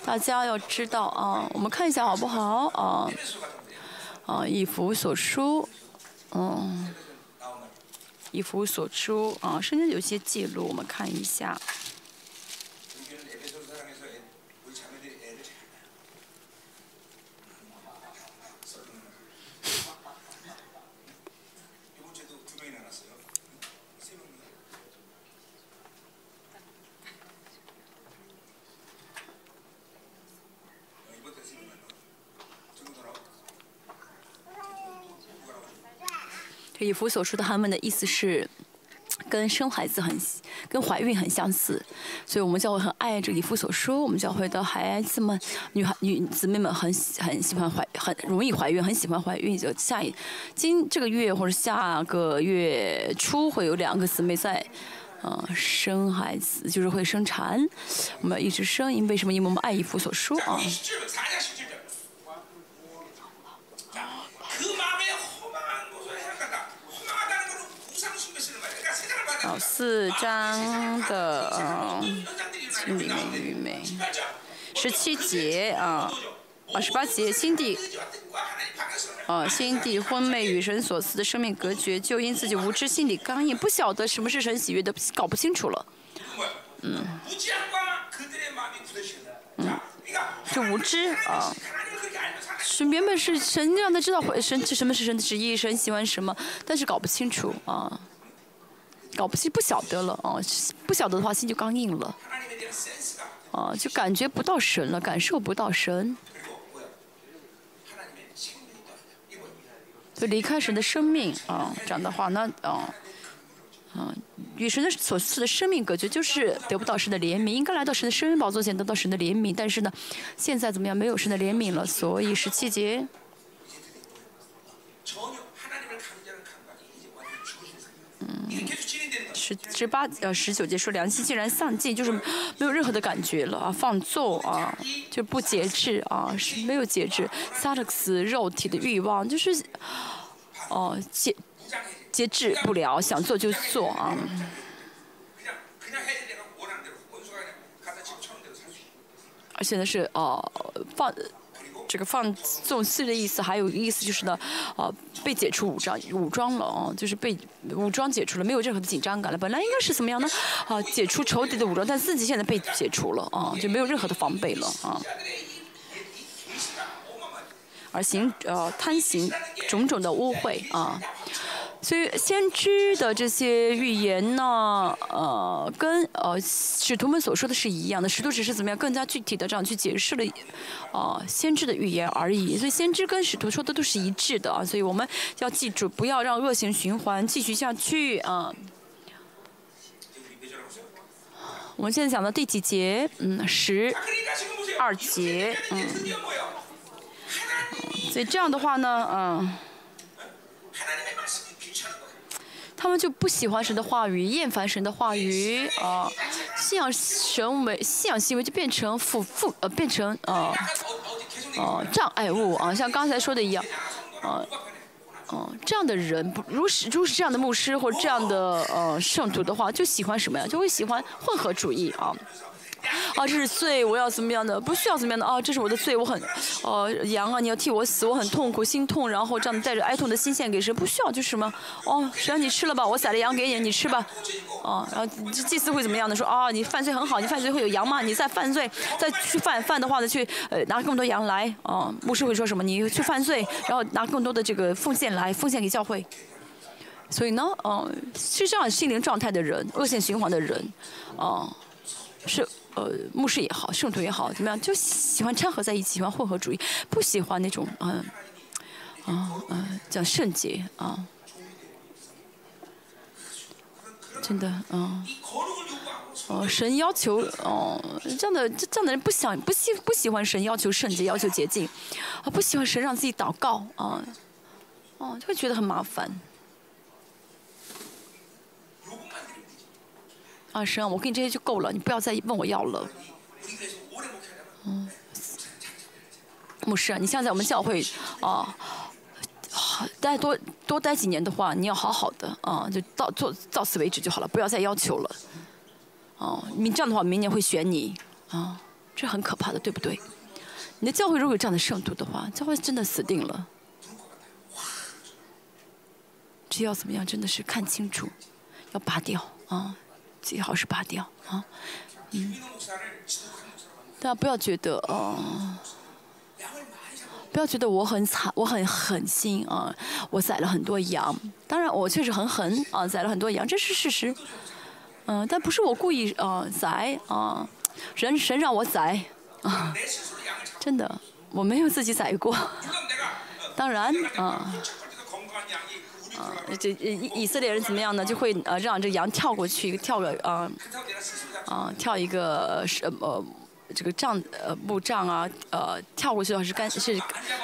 大家要知道啊，我们看一下好不好啊？啊，一幅所书，嗯，一幅所书，啊，甚至有些记录，我们看一下。以弗所说的他们的意思是。跟生孩子很，跟怀孕很相似，所以我们教会很爱这个以弗所说。我们教会的孩子们、女孩、女姊妹们很喜很喜欢怀，很容易怀孕，很喜欢怀孕。就下一今这个月或者下个月初会有两个姊妹在，呃，生孩子，就是会生产。我们要一直生，因为什么？因为我们爱以弗所说啊。好，四章的嗯，心里面愚昧，十七节啊，啊十八节，心地，啊心地昏昧与神所赐的生命隔绝，就因自己无知，心里刚硬，不晓得什么是神喜悦的，搞不清楚了，嗯，嗯，就无知啊。神原本是神让他知道神是什么是神的旨意，神喜欢什么，但是搞不清楚啊。搞不清不晓得了哦不晓得的话心就刚硬了哦就感觉不到神了感受不到神。就离开神的生命啊这样的话那啊啊与神的所赐的生命格局就是得不到神的怜悯应该来到神的生命宝座前得到神的怜悯但是呢现在怎么样？没有神的怜悯了所以十七节。嗯。十十八呃十九节说良心竟然丧尽，就是没有任何的感觉了啊，放纵啊，就不节制啊，是没有节制，萨克斯肉体的欲望就是，哦节节制不了，想做就做啊，而且呢是哦放。这个放纵肆的意思，还有意思就是呢，呃，被解除武装武装了啊，就是被武装解除了，没有任何的紧张感了。本来应该是怎么样呢？啊，解除仇敌的武装，但自己现在被解除了啊，就没有任何的防备了啊。而行呃贪行种种的污秽啊，所以先知的这些预言呢，呃，跟呃使徒们所说的是一样的，使徒只是怎么样更加具体的这样去解释了，呃，先知的预言而已。所以先知跟使徒说的都是一致的啊，所以我们要记住，不要让恶性循环继续下去啊。我们现在讲到第几节？嗯，十二节，嗯。所以这样的话呢，嗯，他们就不喜欢神的话语，厌烦神的话语，啊，信仰神为信仰行为就变成负负呃，变成呃呃障碍物啊，像刚才说的一样，啊，哦，这样的人不如是如是这样的牧师或这样的呃圣徒的话，就喜欢什么呀？就会喜欢混合主义啊。啊，这是罪，我要怎么样的？不需要怎么样的啊，这是我的罪，我很，呃，羊啊，你要替我死，我很痛苦，心痛，然后这样带着哀痛的心献给神，不需要就是什么，哦，神你吃了吧，我宰了羊给你，你吃吧，哦，然后祭司会怎么样的？说啊，你犯罪很好，你犯罪会有羊吗？你再犯罪，再去犯犯的话呢，去呃拿更多羊来，哦，牧师会说什么？你去犯罪，然后拿更多的这个奉献来，奉献给教会。所以呢，嗯，是这样心灵状态的人，恶性循环的人，哦，是。呃，牧师也好，圣徒也好，怎么样，就喜欢掺和在一起，喜欢混合主义，不喜欢那种嗯，啊嗯，讲圣洁啊，真的啊，哦，神要求哦，这样的这样的人不想不喜不喜欢神要求圣洁，要求洁净，啊，不喜欢神让自己祷告啊，哦，就会觉得很麻烦。啊，神，我给你这些就够了，你不要再问我要了。嗯，牧师，你现在在我们教会啊，待多多待几年的话，你要好好的啊，就到做到此为止就好了，不要再要求了。哦，你这样的话，明年会选你啊，这很可怕的，对不对？你的教会如果有这样的圣徒的话，教会真的死定了。这要怎么样？真的是看清楚，要拔掉啊。最好是拔掉啊，嗯，大家不要觉得啊，不要觉得我很惨，我很狠心啊，我宰了很多羊，当然我确实很狠啊，宰了很多羊，这是事实，嗯，但不是我故意啊宰啊，人神让我宰啊，真的我没有自己宰过，当然啊。啊，这以以色列人怎么样呢？就会呃让这羊跳过去，跳个啊啊跳一个是呃这个杖呃木杖啊呃跳过去的话是干是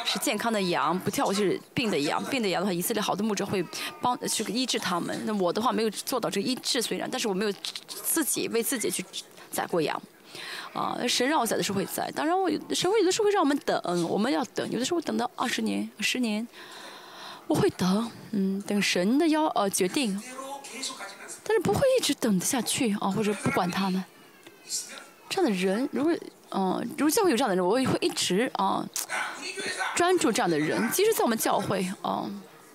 是健康的羊，不跳过去是病的羊。病的羊的话，以色列好多牧者会帮去医治他们。那我的话没有做到这个医治，虽然但是我没有自己为自己去宰过羊。啊，神让我宰的时候会宰，当然我神会有的时候会让我们等，我们要等，有的时候等到二十年、十年。我会等，嗯，等神的要呃决定，但是不会一直等得下去啊，或者不管他们。这样的人，如果嗯，如果教会有这样的人，我也会一直啊专注这样的人。即使在我们教会啊，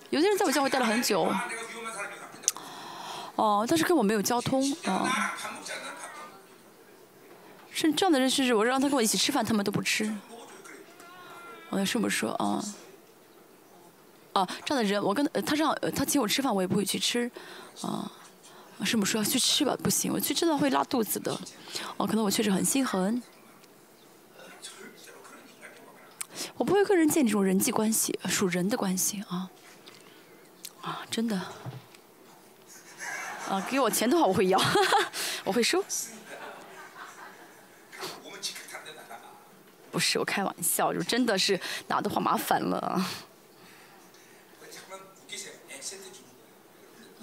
有些人在我教会待了很久，哦，但是跟我没有交通啊。是这样的人，甚至我让他跟我一起吃饭，他们都不吃。我要这么说啊。啊，这样的人，我跟他他让他请我吃饭，我也不会去吃，啊，师母说去吃吧，不行，我去真的会拉肚子的，哦，可能我确实很心狠，我不会跟人建立这种人际关系，属人的关系啊，啊，真的，啊，给我钱的话我会要，我会收，不是我开玩笑，就真的是拿的话麻烦了。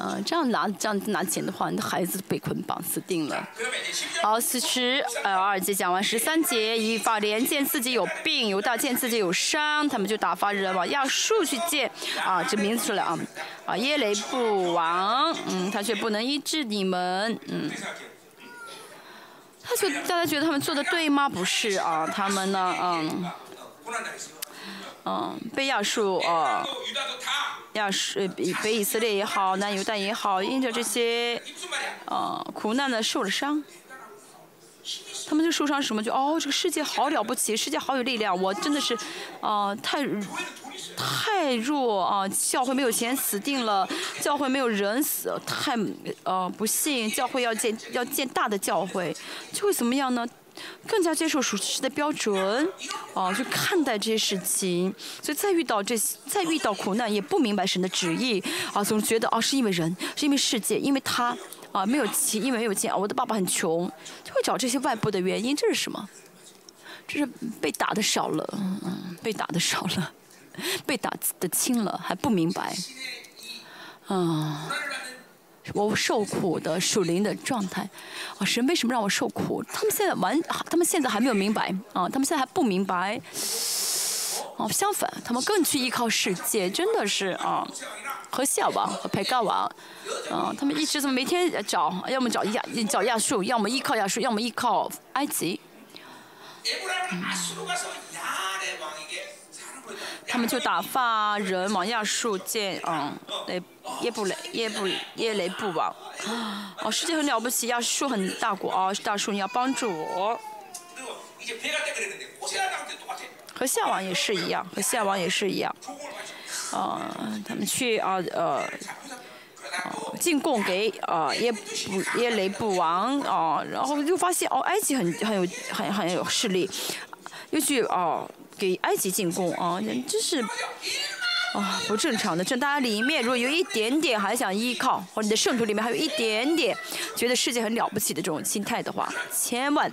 嗯，这样拿这样拿钱的话，你的孩子被捆绑死定了。好，四十呃二节讲完，十三节以法莲见自己有病，犹大见自己有伤，他们就打发人往亚述去见啊，这名字出来啊啊耶雷布王，嗯，他却不能医治你们，嗯，他就大家觉得他们做的对吗？不是啊，他们呢，嗯。嗯，被亚述，呃，亚述，北，被以色列也好，南犹大也好，因着这些呃苦难呢受了伤。他们就受伤什么，就哦，这个世界好了不起，世界好有力量，我真的是啊，太太弱啊，教会没有钱，死定了，教会没有人死，太呃不幸，教会要建要建大的教会，就会怎么样呢？更加接受属实的标准，啊，去看待这些事情，所以再遇到这些再遇到苦难，也不明白神的旨意，啊，总觉得啊是因为人，是因为世界，因为他，啊没有钱，因为没有钱，啊我的爸爸很穷，就会找这些外部的原因，这是什么？这是被打的少了，嗯，被打的少了，被打的轻了，还不明白，啊。我受苦的属灵的状态，啊，神为什么让我受苦？他们现在完，他们现在还没有明白啊，他们现在还不明白。哦，相反，他们更去依靠世界，真的是啊，和小王和腓干王啊，他们一直怎么每天找，要么找亚，找亚述，要么依靠亚述，要么依靠埃及。他们就打发人往亚述见嗯雷耶布雷耶布耶雷布王。哦世界很了不起亚述很大国哦大叔你要帮助我。和夏王也是一样和夏王也是一样。哦他们去啊呃哦进贡给啊耶布耶雷布王哦然后就发现哦埃及很很有很很有势力。又去哦给埃及进贡啊，真是啊不正常的。这大家里面如果有一点点还想依靠，或者你的圣徒里面还有一点点觉得世界很了不起的这种心态的话，千万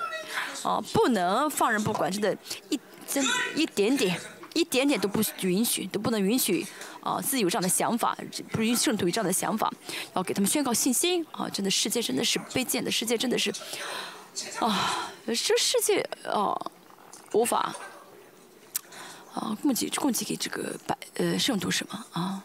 啊不能放任不管，真的，一真一点点。一点点都不允许，都不能允许啊、自己有这样的想法，不允许圣徒有这样的想法，要给他们宣告信心啊！真的，世界真的是卑贱的，世界真的是啊，这世界啊无法啊，供给供给给这个百呃圣徒什么啊？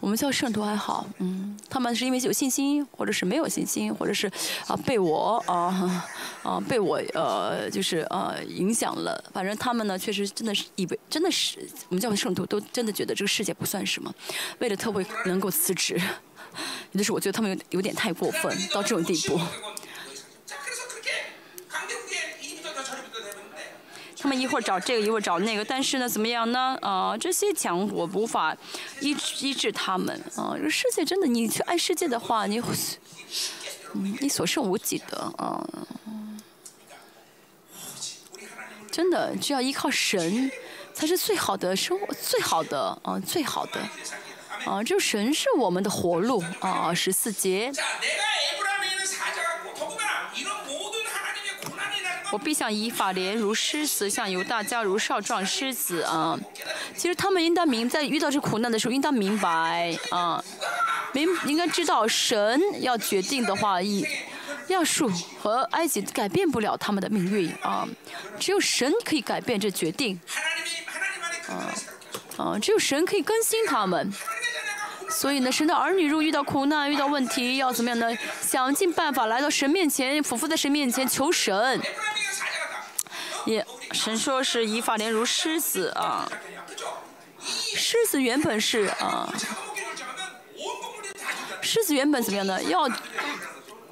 我们叫圣徒还好，嗯，他们是因为有信心，或者是没有信心，或者是啊，被我啊，啊，被我呃，就是呃，影响了。反正他们呢，确实真的是以为真的是，我们叫圣徒都真的觉得这个世界不算什么，为了特会能够辞职。有的时候我觉得他们有有点太过分，到这种地步。他们一会儿找这个，一会儿找那个，但是呢，怎么样呢？啊，这些强国无法医治医治他们啊！世界真的，你去爱世界的话，你你所剩无几的啊！真的，只要依靠神才是最好的生活，最好的啊，最好的。啊，就神是我们的活路啊，十四节。我必像以法莲如狮子，像犹大家如少壮狮子啊！其实他们应当明，在遇到这苦难的时候，应当明白啊，明应该知道神要决定的话，以亚述和埃及改变不了他们的命运啊，只有神可以改变这决定啊啊！只有神可以更新他们。所以呢，神的儿女如遇到苦难、遇到问题，要怎么样呢？想尽办法来到神面前，匍匐在神面前求神。也，神说是以法莲如狮子啊。狮子原本是啊，狮子原本怎么样呢？要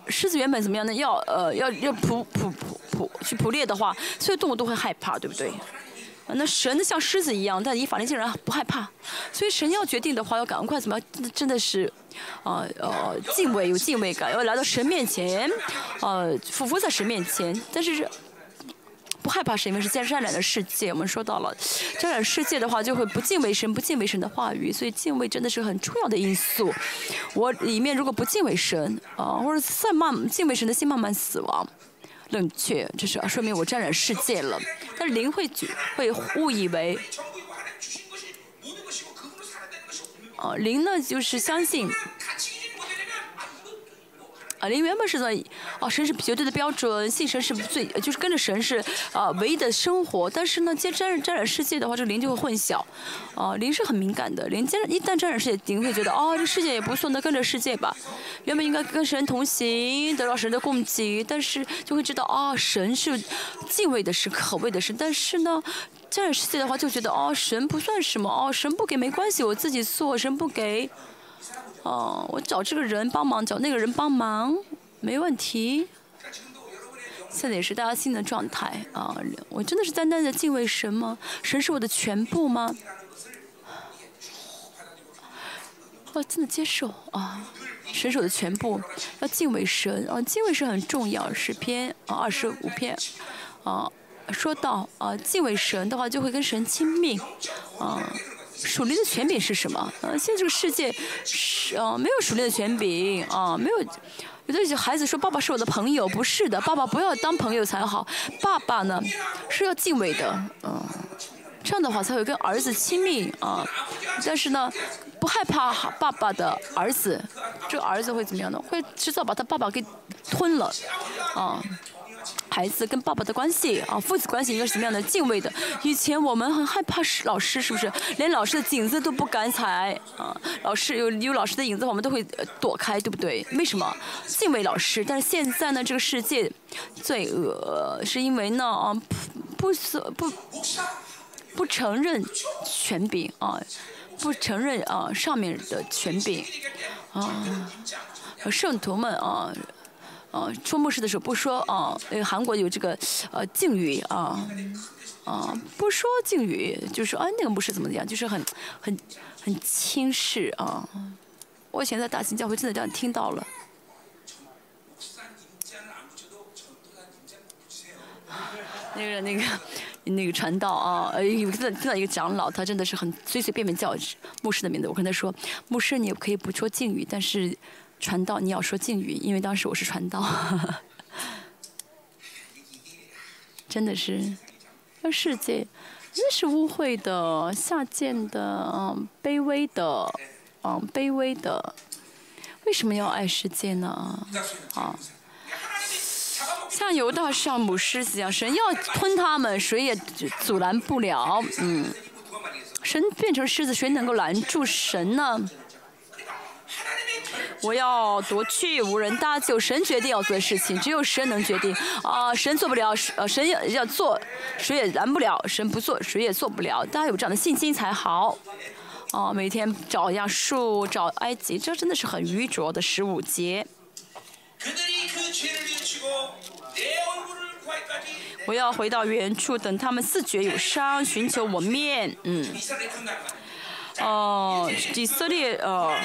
狮子原本怎么样呢？要呃要要捕捕捕捕去捕猎的话，所有动物都会害怕，对不对？那神呢像狮子一样，但以法莲竟然不害怕，所以神要决定的话，要赶快怎么样？真的是，啊呃敬畏有敬畏感，要来到神面前，呃俯伏在神面前，但是。不害怕是因为是在沾染的世界，我们说到了沾染世界的话，就会不敬畏神，不敬畏神的话语，所以敬畏真的是很重要的因素。我里面如果不敬畏神啊、或者再慢敬畏神的心慢慢死亡。冷却就是说明我沾染世界了。但是零会觉会误以为哦零呢就是相信啊，灵原本是在哦，神是绝对的标准，信神是最，就是跟着神是啊唯一的生活。但是呢，接沾染沾染世界的话，这个灵就会混淆。啊，灵是很敏感的，灵沾一旦沾染世界，灵会觉得哦，这世界也不错，那跟着世界吧。原本应该跟神同行，得到神的供给，但是就会知道哦，神是敬畏的是可畏的是。但是呢，沾染世界的话，就觉得哦，神不算什么，哦，神不给没关系，我自己做，神不给。哦，我找这个人帮忙，找那个人帮忙，没问题。现在也是大家新的状态啊！我真的是单单的敬畏神吗？神是我的全部吗？我真的接受啊！神是我的全部，要敬畏神啊！敬畏神很重要。诗篇啊，二十五篇啊，说到啊，敬畏神的话，就会跟神亲密啊。属灵的权柄是什么？呃，现在这个世界是呃没有属灵的权柄啊，没有。有的孩子说：“爸爸是我的朋友。”不是的，爸爸不要当朋友才好。爸爸呢是要敬畏的，嗯，这样的话才会跟儿子亲密啊。但是呢，不害怕爸爸的儿子，这个儿子会怎么样呢？会迟早把他爸爸给吞了，啊。孩子跟爸爸的关系啊，父子关系应该是什么样的？敬畏的。以前我们很害怕老师，是不是？连老师的影子都不敢踩啊！老师有有老师的影子，我们都会躲开，对不对？为什么？敬畏老师。但是现在呢，这个世界罪恶是因为呢啊不不不不承认权柄啊，不承认啊上面的权柄啊，圣徒们啊。啊，说牧师的时候不说啊，那个韩国有这个呃敬语啊，啊不说敬语，就是说啊那个牧师怎么怎样，就是很很很轻视啊。我以前在大型教会真的这样听到了。那个那个那个传道啊，有听到听到一个长老，他真的是很随随便便叫牧师的名字，我跟他说，牧师你可以不说敬语，但是。传道，你要说敬语，因为当时我是传道，真的是，这世界真是污秽的、下贱的、嗯，卑微的、嗯，卑微的，为什么要爱世界呢？啊，像犹大上母狮子一样，神要吞他们，谁也阻拦不了。嗯，神变成狮子，谁能够拦住神呢？我要夺去无人搭救，神决定要做的事情，只有神能决定。啊，神做不了，呃，神要要做，谁也拦不了；神不做，谁也做不了。大家有这样的信心才好。哦，每天找亚述，找埃及，这真的是很愚拙的十五节。我要回到原处，等他们自觉有伤，寻求我面。嗯。哦，以色列呃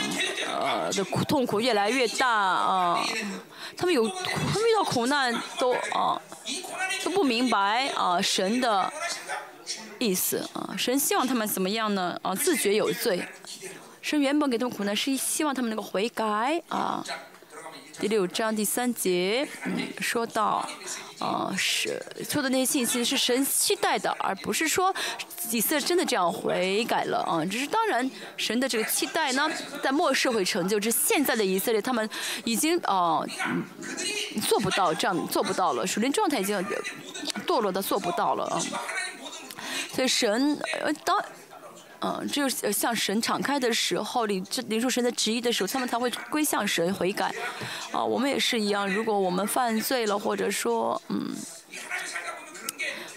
呃的苦痛苦越来越大啊，他们有他们遇到苦难都啊都不明白啊神的意思啊，神希望他们怎么样呢？啊自觉有罪，神原本给他们苦难是希望他们能够悔改啊。第六章第三节，嗯，说到，啊，是说的那些信息是神期待的，而不是说以色列真的这样悔改了啊。只是当然，神的这个期待呢，在末世会成就。这现在的以色列，他们已经啊，做不到这样，做不到了，属灵状态已经堕落的做不到了啊。所以神呃当。嗯，只有向神敞开的时候，你这领受神的旨意的时候，他们才会归向神悔改。啊，我们也是一样，如果我们犯罪了，或者说，嗯，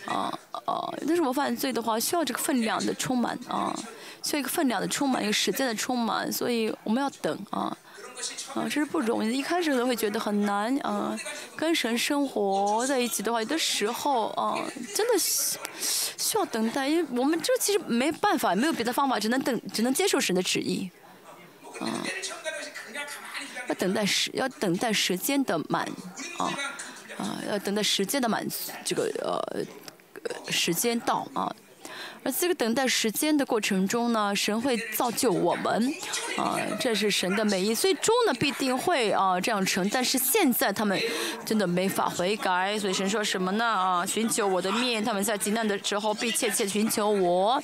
啊啊，但是我犯罪的话，需要这个分量的充满啊，需要一个分量的充满，一个时间的充满，所以我们要等啊。啊，这是不容易的。一开始都会觉得很难啊，跟神生活在一起的话，有的时候啊，真的需要等待，因为我们这其实没办法，没有别的方法，只能等，只能接受神的旨意。啊，要等待时，要等待时间的满，啊啊，要等待时间的满，这个呃时间到啊。而这个等待时间的过程中呢，神会造就我们，啊，这是神的美意。最终呢，必定会啊这样成。但是现在他们真的没法悔改，所以神说什么呢？啊，寻求我的面，他们在极难的时候必切切寻求我。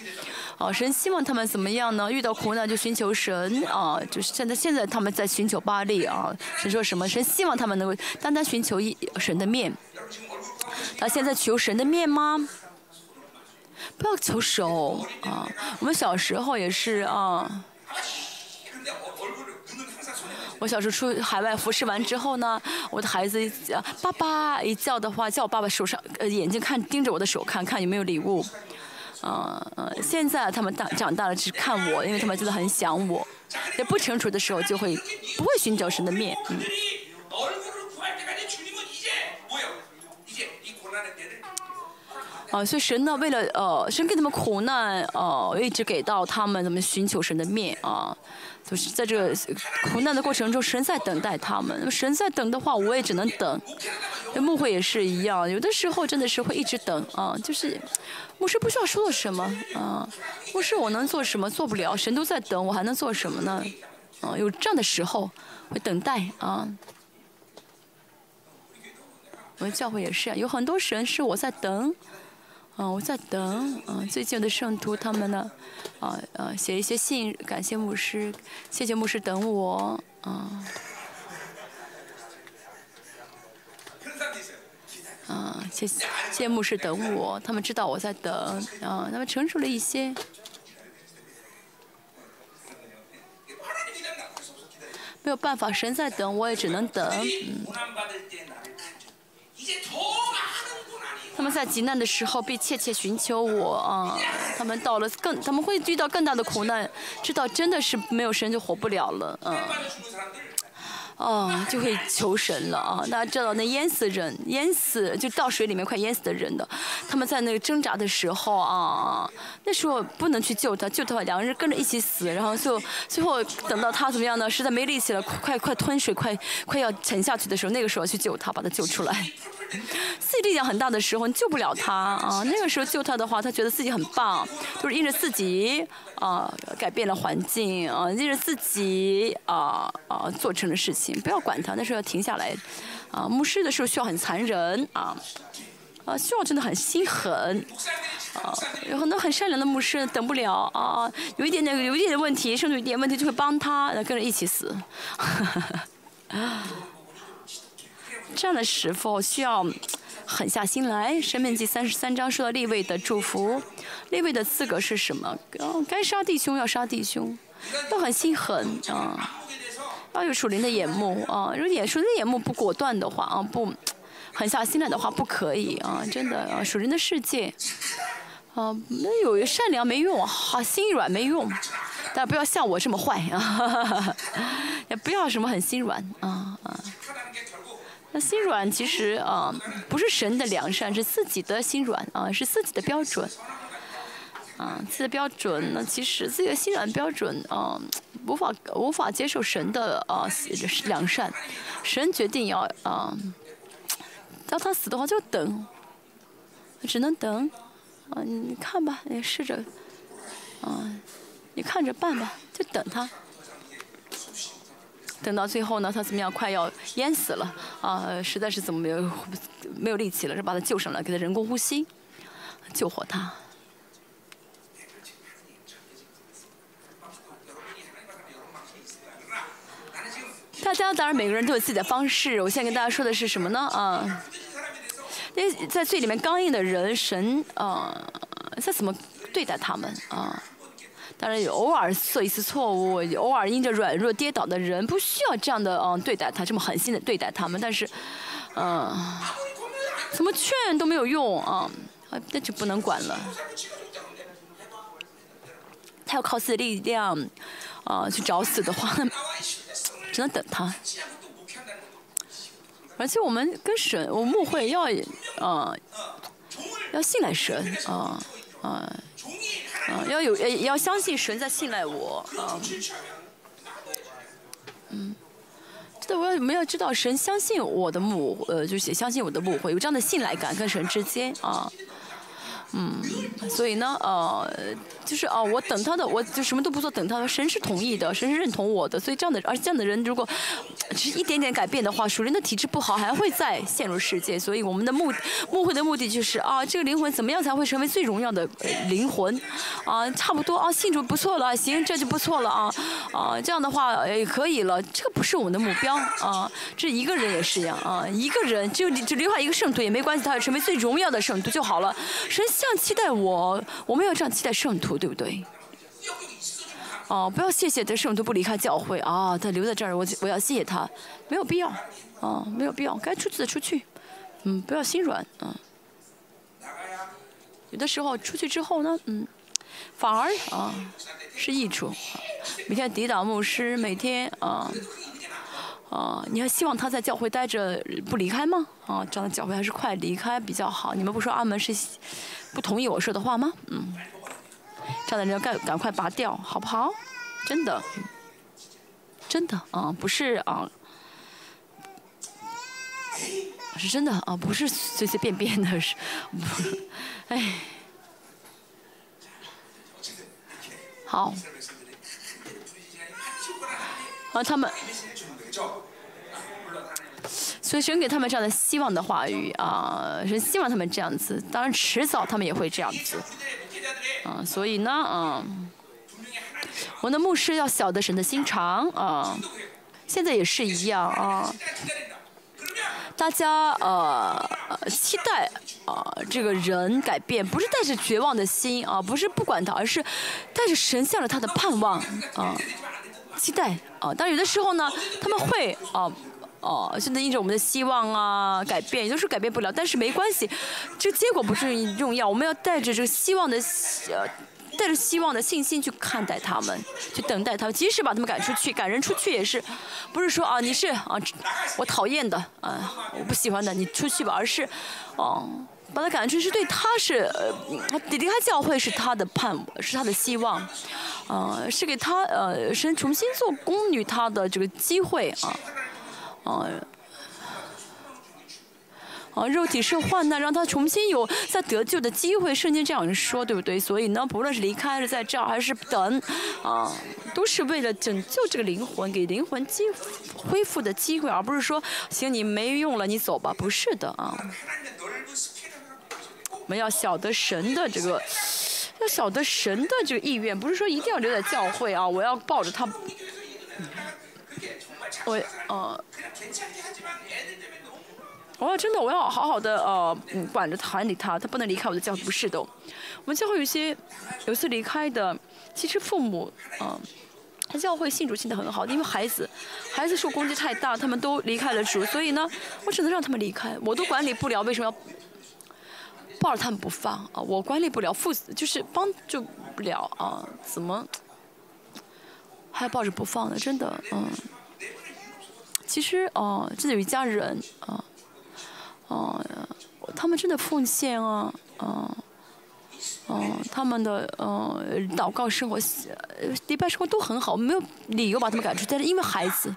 啊，神希望他们怎么样呢？遇到苦难就寻求神啊，就是现在现在他们在寻求巴力啊。神说什么？神希望他们能够单单寻求一神的面。他现在求神的面吗？不要求手啊！我们小时候也是啊。我小时候出海外服侍完之后呢，我的孩子叫爸爸一叫的话，叫我爸爸手上呃眼睛看盯着我的手看看有没有礼物。啊呃，现在他们大长大了，只看我，因为他们真的很想我。在不成熟的时候，就会不会寻找神的面。嗯。啊，所以神呢，为了呃，神给他们苦难，呃，一直给到他们怎么寻求神的面啊，就是在这个苦难的过程中，神在等待他们。神在等的话，我也只能等。牧会也是一样，有的时候真的是会一直等啊，就是牧师不需要说什么啊，牧师我能做什么？做不了，神都在等，我还能做什么呢？啊，有这样的时候会等待啊。我们教会也是，有很多神是我在等。嗯，我在等。嗯，最近的圣徒他们呢，啊啊，写一些信，感谢牧师，谢谢牧师等我。啊，啊，谢谢谢谢牧师等我，他们知道我在等。啊，他们成熟了一些。没有办法，神在等，我也只能等。嗯。他们在极难的时候必切切寻求我啊！他们到了更，他们会遇到更大的苦难，知道真的是没有神就活不了了，嗯。哦，就会求神了啊！大家知道那淹死人、淹死就到水里面快淹死的人的，他们在那个挣扎的时候啊，那时候不能去救他，救他两个人跟着一起死，然后就最后等到他怎么样呢？实在没力气了，快快吞水，快快要沉下去的时候，那个时候去救他，把他救出来。自己力量很大的时候，你救不了他啊！那个时候救他的话，他觉得自己很棒，就是因着自己啊改变了环境啊，因着自己啊啊做成了事情。不要管他，那时候要停下来。啊，牧师的时候需要很残忍啊，啊，需要真的很心狠。啊，有很多很善良的牧师等不了啊，有一点点有一点点问题，甚至有一点问题就会帮他，跟着一起死。这样的时候需要狠下心来。《生命记》三十三章说到立位的祝福，立位的资格是什么？该杀弟兄要杀弟兄，要很心狠啊。要有属灵的眼目啊！如果眼属灵的眼目不果断的话啊，不狠下心来的话，不可以啊！真的啊，属灵的世界啊，那有善良没用，好心软没用，但不要像我这么坏啊！也不要什么很心软啊啊！心软其实啊，不是神的良善，是自己的心软啊，是自己的标准。啊，自己的标准，那其实自己的心软标准，啊，无法无法接受神的啊良善，神决定要啊，叫他死的话就等，只能等，啊，你看吧，你试着，啊，你看着办吧，就等他，等到最后呢，他怎么样，快要淹死了，啊，实在是怎么没有没有力气了，就把他救上来，给他人工呼吸，救活他。大家当然每个人都有自己的方式。我现在跟大家说的是什么呢？啊，那在最里面刚硬的人，神啊，在怎么对待他们啊？当然有偶尔做一次错误，偶尔因着软弱跌倒的人，不需要这样的嗯对待他，这么狠心的对待他们。但是，嗯，怎么劝都没有用啊，那就不能管了。他要靠自己的力量啊去找死的话。只能等他，而且我们跟神，我们会要，嗯，要信赖神，啊，啊，啊，要有，要相信神在信赖我，啊，嗯，这我们要知道神相信我的母，呃，就是相信我的母会，有这样的信赖感跟神之间，啊，嗯，所以呢，呃，就是哦，我等他的，我就什么都不做，等他的。神是同意的，神是认同我的，所以这样的，而这样的人，如果只是一点点改变的话，属灵的体质不好，还会再陷入世界。所以我们的目目会的目的就是啊，这个灵魂怎么样才会成为最荣耀的灵魂？啊，差不多啊，信主不错了，行，这就不错了啊，啊，这样的话也可以了。这个不是我们的目标啊，这一个人也是一样啊，一个人就就留下一个圣徒也没关系，他要成为最荣耀的圣徒就好了。神。这样期待我，我们要这样期待圣徒，对不对？哦，不要谢谢这圣徒不离开教会啊，他留在这儿，我我要谢谢他，没有必要，啊，没有必要，该出去的出去，嗯，不要心软，嗯。有的时候出去之后呢，嗯，反而啊是益处，每天抵挡牧师，每天啊。啊，你还希望他在教会待着不离开吗？啊，这样的教会还是快离开比较好。你们不说阿门是不同意我说的话吗？嗯，这样的人要赶赶快拔掉，好不好？真的，真的啊，不是啊，是真的啊，不是随随便便的，是，哎，好，啊，他们。所以神给他们这样的希望的话语啊，是希望他们这样子。当然迟早他们也会这样子，啊，所以呢，啊，我们的牧师要晓得神的心肠啊，现在也是一样啊。大家呃期待啊这个人改变，不是带着绝望的心啊，不是不管他，而是带着神向着他的盼望啊。期待啊，但有的时候呢，他们会啊，哦，现在因着我们的希望啊，改变，也就是改变不了，但是没关系，这结果不是重要，我们要带着这个希望的，呃，带着希望的信心去看待他们，去等待他们，即使把他们赶出去，赶人出去也是，不是说啊，你是啊，我讨厌的啊，我不喜欢的，你出去吧，而是，哦。把他赶出去是对他是，呃，离开教会是他的盼，是他的希望，呃，是给他呃，神重新做宫女他的这个机会啊，啊。啊，肉体是患难，让他重新有再得救的机会。圣经这样说，对不对？所以呢，不论是离开，还是在这儿，还是等，啊，都是为了拯救这个灵魂，给灵魂机恢复的机会，而不是说，行，你没用了，你走吧。不是的啊。我们要晓得神的这个，要晓得神的这个意愿，不是说一定要留在教会啊！我要抱着他，我呃，我要真的我要好好的呃管着管理他，他不能离开我的教会，不是的。我们教会有些有次离开的，其实父母啊，他教会信主信的很好，因为孩子孩子受攻击太大，他们都离开了主，所以呢，我只能让他们离开，我都管理不了，为什么要？抱着他们不放啊！我管理不了，父就是帮助不了啊！怎么还抱着不放呢？真的，嗯。其实哦，真的有一家人啊，哦，他们真的奉献啊，啊，哦，他们的呃祷告生活、礼拜生活都很好，没有理由把他们赶出，但是因为孩子。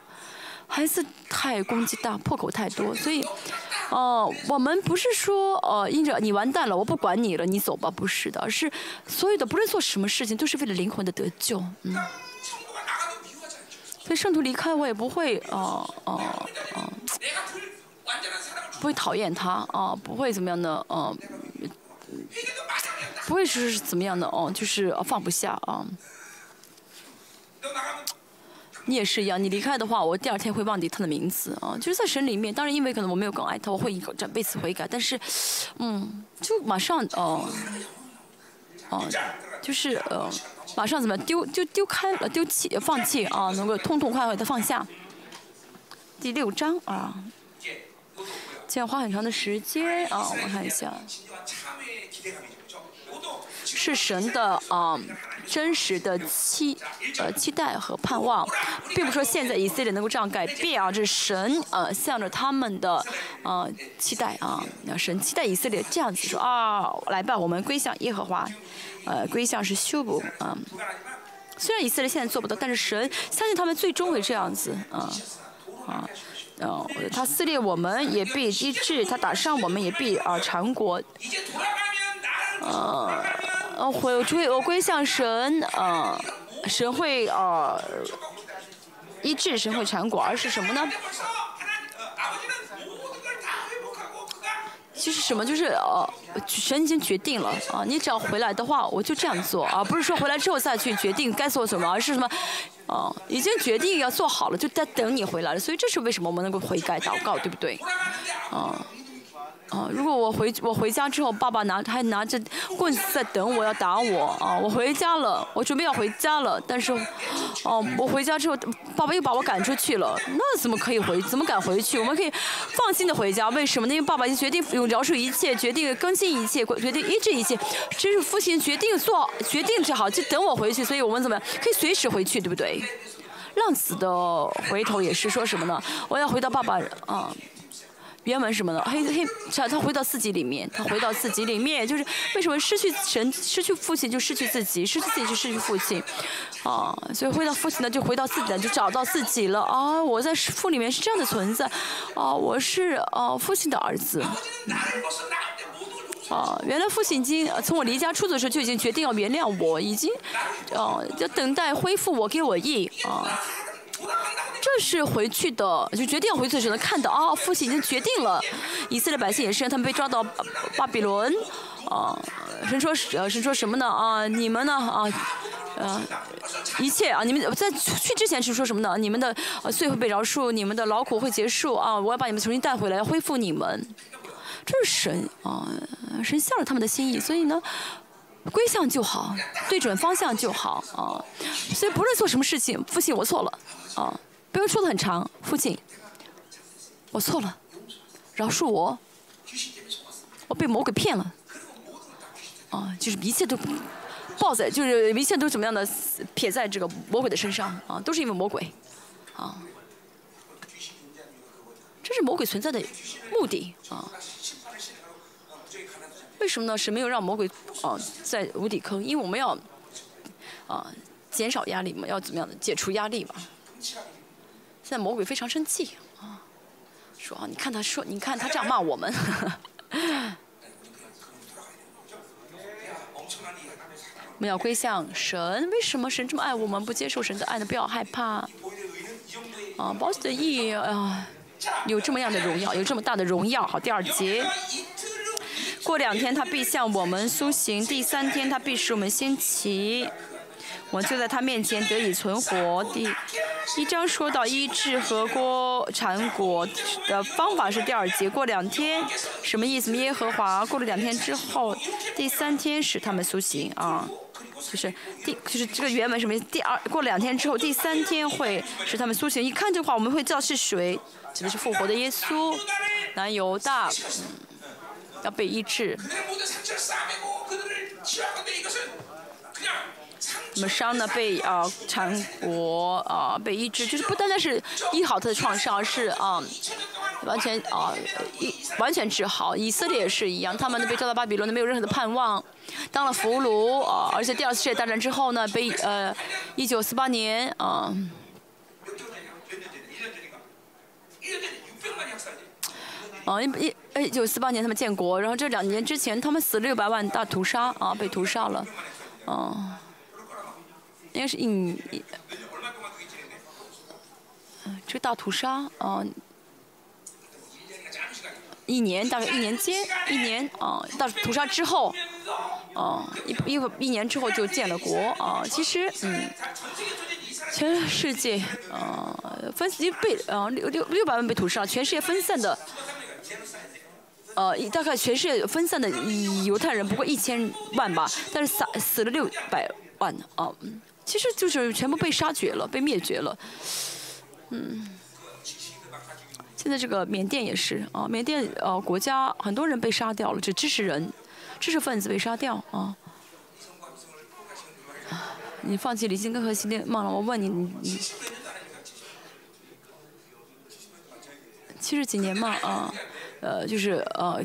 孩子太攻击大，破口太多，所以，哦，我们不是说，呃，因着你完蛋了，我不管你了，你走吧，不是的，是所有的不论做什么事情，都是为了灵魂的得救，嗯。所以圣徒离开我也不会，哦哦哦，不会讨厌他，啊，不会怎么样的，嗯，不会是怎么样的，哦，就是放不下啊。你也是一样，你离开的话，我第二天会忘记他的名字啊。就是在神里面，当然因为可能我没有更爱他，我会这为此悔改。但是，嗯，就马上哦，哦，就是呃，马上怎么丢就丢开了，丢弃放弃啊，能够痛痛快快的放下。第六章啊，这样花很长的时间啊，我看一下。是神的啊，真实的期呃期待和盼望，并不是说现在以色列能够这样改变啊，这是神呃向着他们的呃期待啊，那神期待以色列这样子说啊，来吧，我们归向耶和华，呃，归向是修补啊。虽然以色列现在做不到，但是神相信他们最终会这样子啊啊，呃，他撕裂我们也必医治，他打伤我们也必啊长国。呃，呃，回归归向神，呃，神会，呃，医治神会。全国而是什么呢？其实什么就是，呃，神已经决定了，呃，你只要回来的话，我就这样做，而不是说回来之后再去决定该做什么，而是什么，呃，已经决定要做好了，就在等你回来了。所以这是为什么我们能够悔改祷告，对不对？嗯。啊，如果我回我回家之后，爸爸拿还拿着棍子在等我要打我啊，我回家了，我准备要回家了，但是，哦、我回家之后，爸爸又把我赶出去了，那怎么可以回？怎么敢回去？我们可以放心的回家，为什么呢？因为爸爸已经决定有饶恕一切，决定更新一切，决定医治一切，这是父亲决定做决定就好，就等我回去，所以我们怎么样可以随时回去，对不对？浪子的回头也是说什么呢？我要回到爸爸啊。原文什么呢？嘿嘿，他他回到自己里面，他回到自己里面，就是为什么失去神、失去父亲就失去自己，失去自己就失去父亲，啊，所以回到父亲呢，就回到自己，就找到自己了啊！我在父里面是这样的存在，啊，我是啊父亲的儿子，啊，原来父亲已经从我离家出走的时候就已经决定要原谅我，已经，啊，要等待恢复我给我意啊。是回去的，就决定回去。只能看到啊，父亲已经决定了。以色列百姓也是他们被抓到巴比伦啊。神说，呃，神说什么呢？啊，你们呢？啊，呃，一切啊，你们在去之前是说什么呢？你们的岁会被饶恕，你们的劳苦会结束啊。我要把你们重新带回来，要恢复你们。这是神啊，神向着他们的心意。所以呢，归向就好，对准方向就好啊。所以不论做什么事情，父亲我错了啊。不用说的很长，父亲，我错了，饶恕我，我被魔鬼骗了，啊，就是一切都抱在，就是一切都怎么样的撇在这个魔鬼的身上。啊，都是因为魔鬼，啊，这是魔鬼存在的目的。啊。为什么呢？是没有让魔鬼啊在无底坑，因为我们要啊减少压力嘛，要怎么样的解除压力嘛。现在魔鬼非常生气啊，说啊，你看他说，你看他这样骂我们。我们要归向神，为什么神这么爱我们，不接受神的爱呢？不要害怕。啊，保险的意义啊，有这么样的荣耀，有这么大的荣耀。好，第二节。过两天他必向我们苏醒，第三天他必使我们兴起。我们就在他面前得以存活。第一章说到医治和锅产果的方法是第二节，过两天什么意思？耶和华过了两天之后，第三天使他们苏醒啊。就是第就是这个原文什么意思？第二过两天之后，第三天会使他们苏醒。一看这话，我们会知道是谁，指的是复活的耶稣。南犹大，要被医治。什么伤呢？被啊缠裹啊，被医治，就是不单单是医好他的创伤，而是啊完全啊一完全治好。以色列也是一样，他们被抓到巴比伦没有任何的盼望，当了俘虏啊，而且第二次世界大战之后呢，被呃一九四八年啊。啊，一一九四八年他们建国，然后这两年之前他们死六百万大屠杀啊，被屠杀了，啊。应该是印尼这个大屠杀啊一年大概一年间一年啊大屠杀之后啊一一一年之后就建了国。啊其实嗯全世界啊分析被啊六六六百万被屠杀全世界分散的呃大概全世界分散的犹太人不过一千万吧但是死死了六百万啊其实就是全部被杀绝了，被灭绝了。嗯，现在这个缅甸也是啊，缅甸呃国家很多人被杀掉了，这知识人、知识分子被杀掉啊。你放弃理性跟和心恋梦了？我问你，你你七十几年嘛啊，呃，就是呃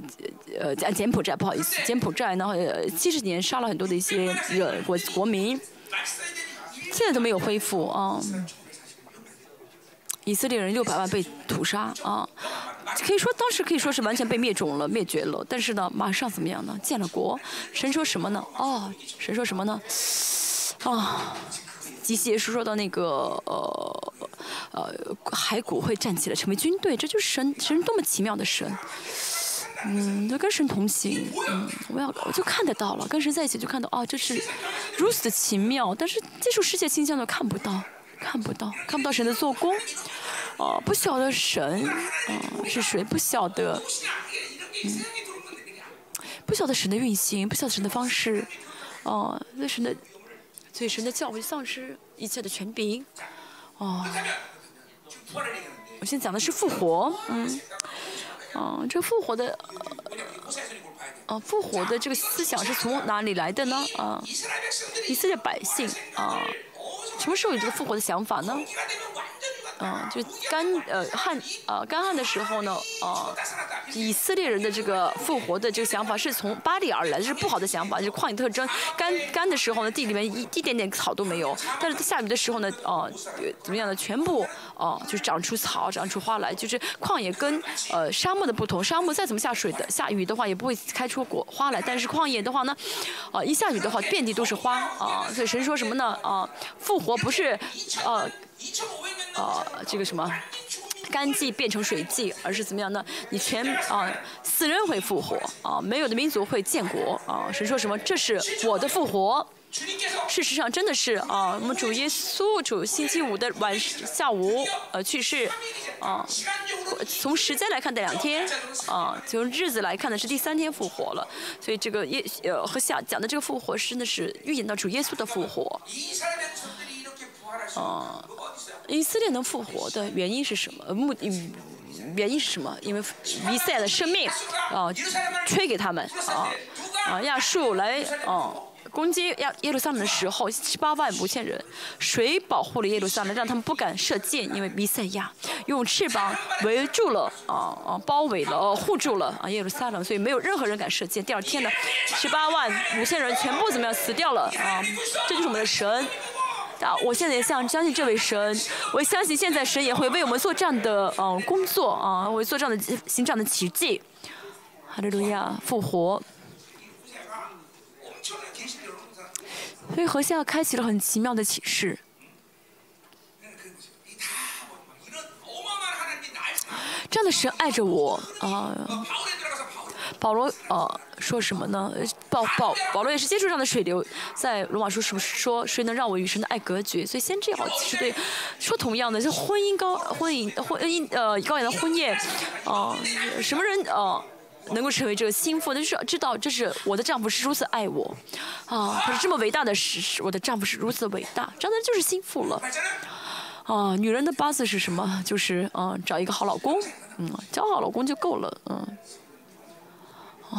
呃柬柬埔寨不好意思，柬埔寨然后呃七十年杀了很多的一些人国国民，现在都没有恢复啊。以色列人六百万被屠杀啊，可以说当时可以说是完全被灭种了、灭绝了，但是呢，马上怎么样呢？建了国，神说什么呢？哦，神说什么呢？啊，基西耶书说到那个呃呃骸骨会站起来成为军队，这就是神神多么奇妙的神。嗯，就跟神同行，嗯，我要我就看得到了，跟神在一起就看到，哦，这是如此的奇妙，但是接触世界倾向的看不到，看不到，看不到神的做工，哦，不晓得神，啊，是谁？不晓得，嗯，不晓得神的运行，不晓得神的方式，哦，那神的，所以神的教会丧失一切的权柄，哦，我现在讲的是复活，嗯。嗯，这复活的，呃，复活的这个思想是从哪里来的呢？啊，以色列百姓啊，什么时候有这个复活的想法呢？嗯，就干呃旱呃干旱的时候呢，呃，以色列人的这个复活的这个想法是从巴黎而来，这是不好的想法，就是旷野特征。干干的时候呢，地里面一一点点草都没有，但是下雨的时候呢，哦，怎么样呢？全部哦，就是长出草，长出花来。就是旷野跟呃沙漠的不同，沙漠再怎么下水的下雨的话，也不会开出果花来。但是旷野的话呢，啊，一下雨的话，遍地都是花啊。所以神说什么呢？啊，复活不是呃。呃，这个什么，干季变成水季，而是怎么样呢？你全啊，死人会复活啊，没有的民族会建国啊。神说什么？这是我的复活。事实上，真的是啊，我们主耶稣主星期五的晚下午呃去世啊。从时间来看的两天啊，从日子来看的是第三天复活了。所以这个耶呃和下讲的这个复活，真的是预言到主耶稣的复活。啊，以色列能复活的原因是什么？目原因是什么？因为弥赛的生命啊，吹给他们啊啊亚述来啊攻击亚耶路撒冷的时候，十八万五千人，谁保护了耶路撒冷，让他们不敢射箭？因为弥赛亚用翅膀围住了啊啊包围了护住了啊耶路撒冷，所以没有任何人敢射箭。第二天呢，十八万五千人全部怎么样死掉了啊？这就是我们的神。啊！我现在也相相信这位神，我相信现在神也会为我们做这样的嗯工作啊，为做这样的行这样的奇迹。哈利路亚，复活。所以何西亚开启了很奇妙的启示。这样的神爱着我啊。保罗呃说什么呢？保保保罗也是接触这样的水流，在罗马书是不是说谁能让我与神的爱隔绝？所以先这样其实对说同样的，就婚姻高婚姻婚姻呃高雅的婚宴，啊什么人呃能够成为这个心腹？就是知道这是我的丈夫是如此爱我，啊他是这么伟大的事实，我的丈夫是如此伟大，这样的就是心腹了。啊女人的八字是什么？就是啊找一个好老公，嗯交好老公就够了，嗯。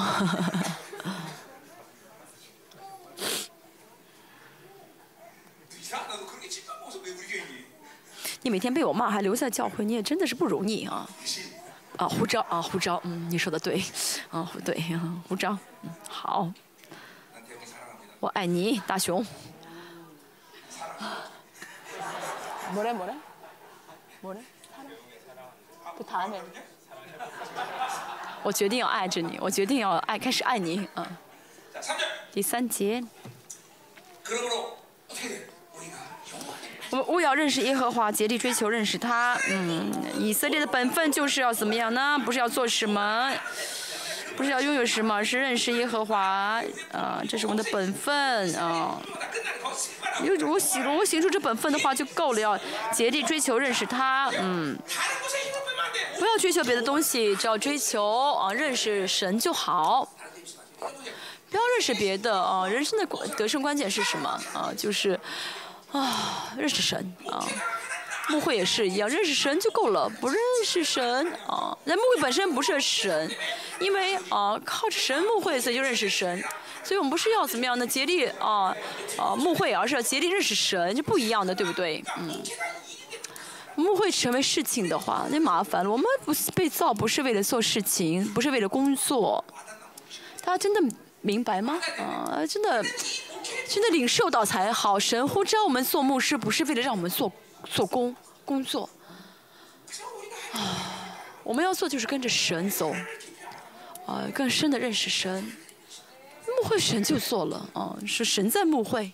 你每天被我骂还留在教会，你也真的是不容易啊！啊，胡招啊，胡招，嗯，你说的对，啊，对，胡招，嗯，好，我爱你，大熊。뭐래뭐래뭐래不谈了。 我决定要爱着你，我决定要爱，开始爱你，嗯。第三节。我们务要认识耶和华，竭力追求认识他。嗯，以色列的本分就是要怎么样呢？不是要做什么，不是要拥有什么，是认识耶和华。啊，这是我们的本分啊。如果行，如果行出这本分的话就够了，要竭力追求认识他。嗯。不要追求别的东西，只要追求啊认识神就好。不要认识别的啊，人生的得胜关键是什么啊？就是啊认识神啊。牧会也是一样，认识神就够了，不认识神啊。那牧会本身不是神，因为啊靠着神牧会，所以就认识神。所以我们不是要怎么样呢竭力啊啊牧会，而是要竭力认识神，就不一样的，对不对？嗯。我们会成为事情的话，那麻烦了。我们不是被造，不是为了做事情，不是为了工作。大家真的明白吗？啊，真的，真的领受到才好。神呼召我们做牧师，不是为了让我们做做工工作。啊，我们要做就是跟着神走，啊，更深的认识神。牧会神就做了，啊，是神在牧会，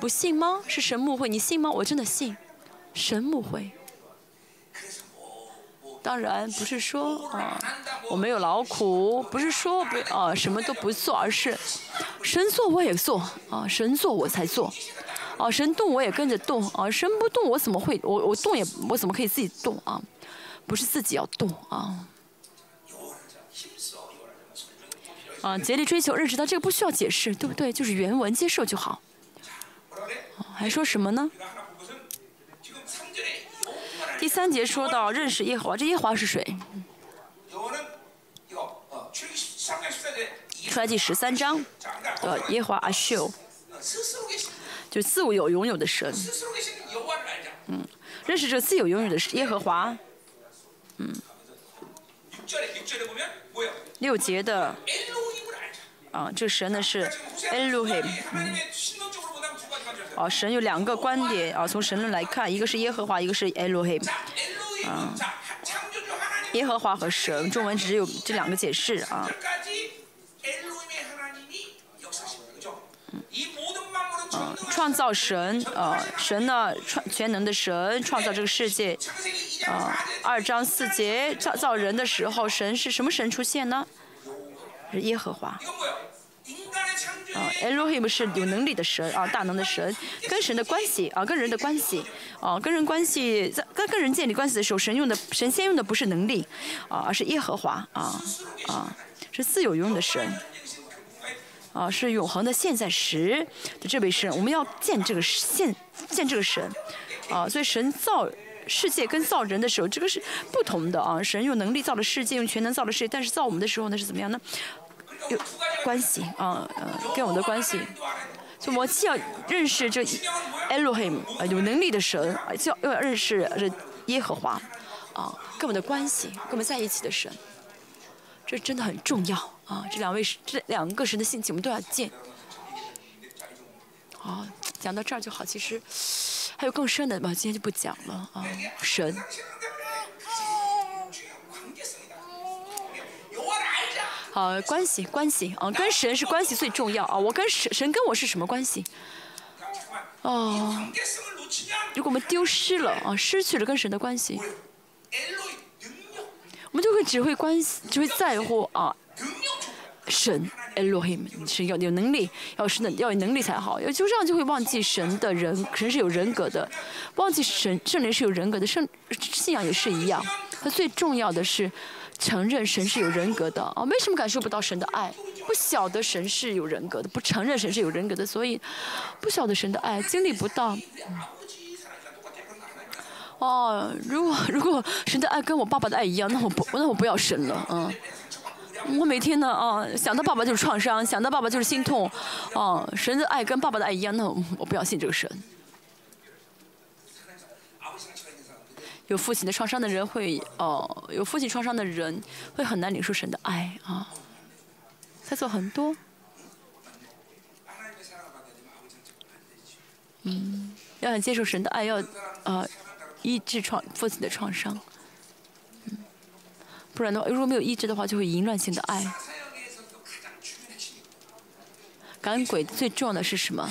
不信吗？是神牧会，你信吗？我真的信，神不会。当然不是说啊，我没有劳苦，不是说不啊什么都不做，而是神做我也做啊，神做我才做，啊神动我也跟着动啊，神不动我怎么会我我动也我怎么可以自己动啊？不是自己要动啊。啊，竭力追求认识到这个不需要解释，对不对？就是原文接受就好。还说什么呢？第三节说到认识耶和华，这耶和华是谁？出来第十三章，呃，耶和华阿秀，就自有拥有的神。嗯，认识这自有拥有的耶和华。嗯。六节的，啊，这神呢是 Elohim。哦，神有两个观点啊，从神论来看，一个是耶和华，一个是 Elohim。啊，耶和华和神，中文只有这两个解释啊。嗯，创造神，呃，神呢创全能的神创造这个世界，啊，二章四节造造人的时候，神是什么神出现呢？是耶和华。啊，Elohim 是有能力的神啊，大能的神，跟神的关系啊，跟人的关系啊，跟人关系在跟跟人建立关系的时候，神用的神先用的不是能力啊，而是耶和华啊啊，是自有用的神啊，是永恒的现在时的这位神，我们要见这个现见这个神啊，所以神造世界跟造人的时候，这个是不同的啊，神用能力造了世界，用全能造了世界，但是造我们的时候呢是怎么样呢？有关系啊，呃，跟我们的关系，就我既要认识这 Elohim 啊，有能力的神，就要要认识这耶和华啊，跟我们的关系，跟我们在一起的神，这真的很重要啊！这两位这两个神的性情，我们都要见。好，讲到这儿就好。其实还有更深的嘛，今天就不讲了啊，神。好关系关系啊，跟神是关系最重要啊！我跟神神跟我是什么关系？哦，如果我们丢失了啊，失去了跟神的关系，我们就会只会关系，只会在乎啊，神 Elohim 是要有能力，要是能要有能力才好，要就这样就会忘记神的人，神是有人格的，忘记神圣灵是有人格的，圣信仰也是一样，它最重要的是。承认神是有人格的啊？没什么感受不到神的爱？不晓得神是有人格的，不承认神是有人格的，所以不晓得神的爱，经历不到。哦，如果如果神的爱跟我爸爸的爱一样，那我不那我不要神了，嗯。我每天呢啊想到爸爸就是创伤，想到爸爸就是心痛，哦，神的爱跟爸爸的爱一样，那我不要信这个神。有父亲的创伤的人会哦，有父亲创伤的人会很难领受神的爱啊。他做很多，嗯，要想接受神的爱，要啊医治创父亲的创伤，嗯，不然的话，如果没有医治的话，就会淫乱性的爱。赶鬼最重要的是什么？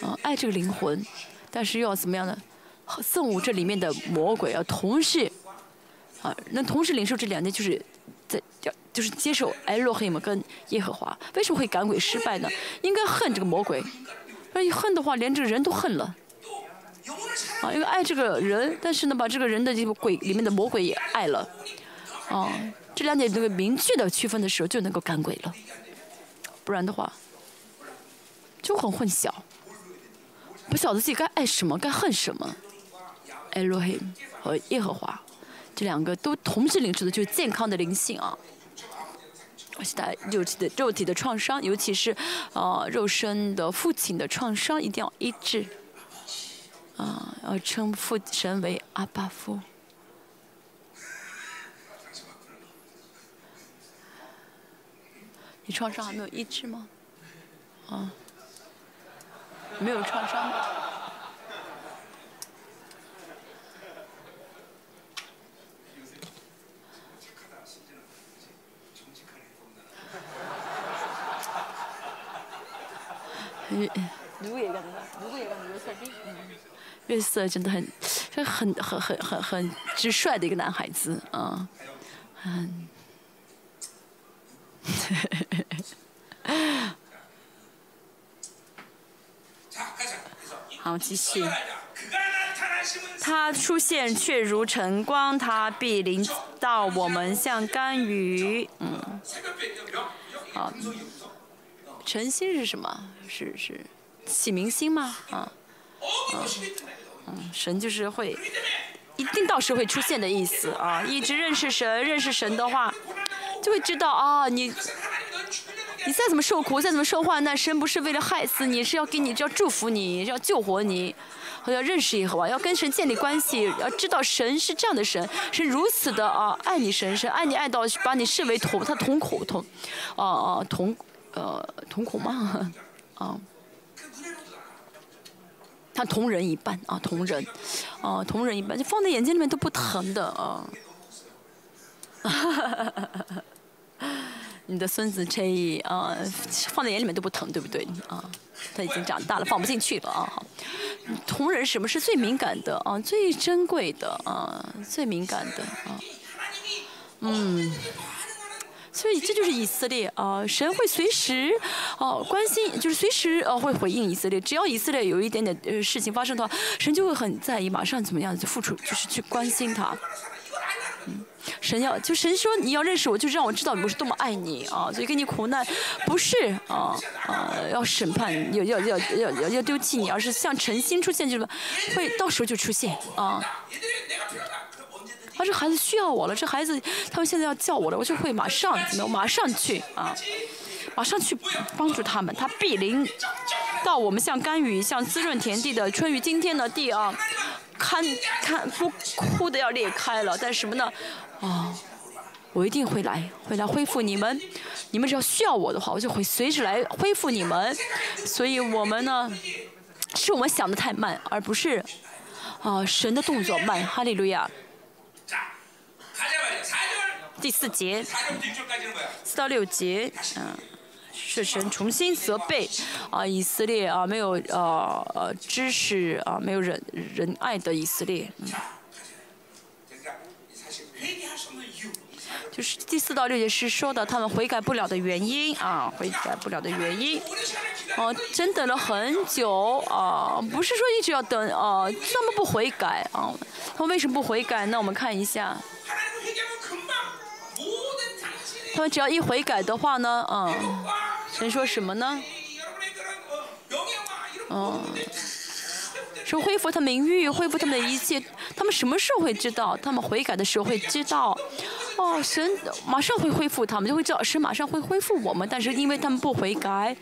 啊，爱这个灵魂，但是又要怎么样呢？憎恶这里面的魔鬼啊，同时，啊，那同时领受这两件，就是在要就是接受埃洛黑姆跟耶和华。为什么会赶鬼失败呢？应该恨这个魔鬼，那一恨的话，连这个人都恨了。啊，因为爱这个人，但是呢，把这个人的这个鬼里面的魔鬼也爱了。啊，这两点这个明确的区分的时候，就能够赶鬼了。不然的话，就很混淆，不晓得自己该爱什么，该恨什么。Elohim 和耶和华，这两个都同时领受的就是健康的灵性啊。现在肉体的肉体的创伤，尤其是呃肉身的父亲的创伤，一定要医治。啊，要称父神为阿巴夫。你创伤还没有医治吗？啊，没有创伤。月色真的很很很很很很直率的一个男孩子嗯。嗯 好继续。他出现却如晨光他必临到我们像甘雨。嗯。好。晨星是什么？是是启明星吗？啊，啊嗯，神就是会一定到时会出现的意思啊！一直认识神，认识神的话，就会知道啊，你你再怎么受苦，再怎么受患难，神不是为了害死你，是要给你，要祝福你，要救活你，要认识以后啊，要跟神建立关系，要知道神是这样的神，是如此的啊，爱你神，神爱你爱到把你视为同他同苦同，啊哦同。呃瞳孔吗？啊。他同人一半啊，同人，啊，同人一半，就放在眼睛里面都不疼的啊。你的孙子 J 啊，放在眼里面都不疼，对不对啊？他已经长大了，放不进去了啊。好同人什么是最敏感的啊？最珍贵的啊？最敏感的啊？嗯。所以这就是以色列啊，神会随时哦、关心，就是随时呃会回应以色列。只要以色列有一点点呃事情发生的话，神就会很在意，马上怎么样就付出，就是去关心他。嗯，神要就神说你要认识我，就让我知道我是多么爱你啊！所以给你苦难，不是啊啊要审判，要要要要要要丢弃你，而是像晨星出现，就是会到时候就出现啊。啊，这孩子需要我了，这孩子他们现在要叫我了，我就会马上怎么样？马上去啊，马上去帮助他们。他必临到我们像甘雨，像滋润田地的春雨。今天的地啊，看看不哭的要裂开了，但是什么呢？啊，我一定会来，会来恢复你们。你们只要需要我的话，我就会随时来恢复你们。所以我们呢，是我们想的太慢，而不是啊神的动作慢。哈利路亚。第四节，四到六节，嗯，神重新责备啊，以色列啊，没有啊，呃，知识啊，没有仁仁爱的以色列，嗯。就是第四到六节是说的，他们悔改不了的原因啊，悔改不了的原因。哦，真等了很久啊，不是说一直要等啊，他么不悔改啊。他们为什么不悔改？那我们看一下，他们只要一悔改的话呢，啊，先说什么呢？啊。神恢复他们名誉，恢复他们的一切。他们什么时候会知道？他们悔改的时候会知道。哦，神马上会恢复他们，就会知道。神马上会恢复我们，但是因为他们不悔改，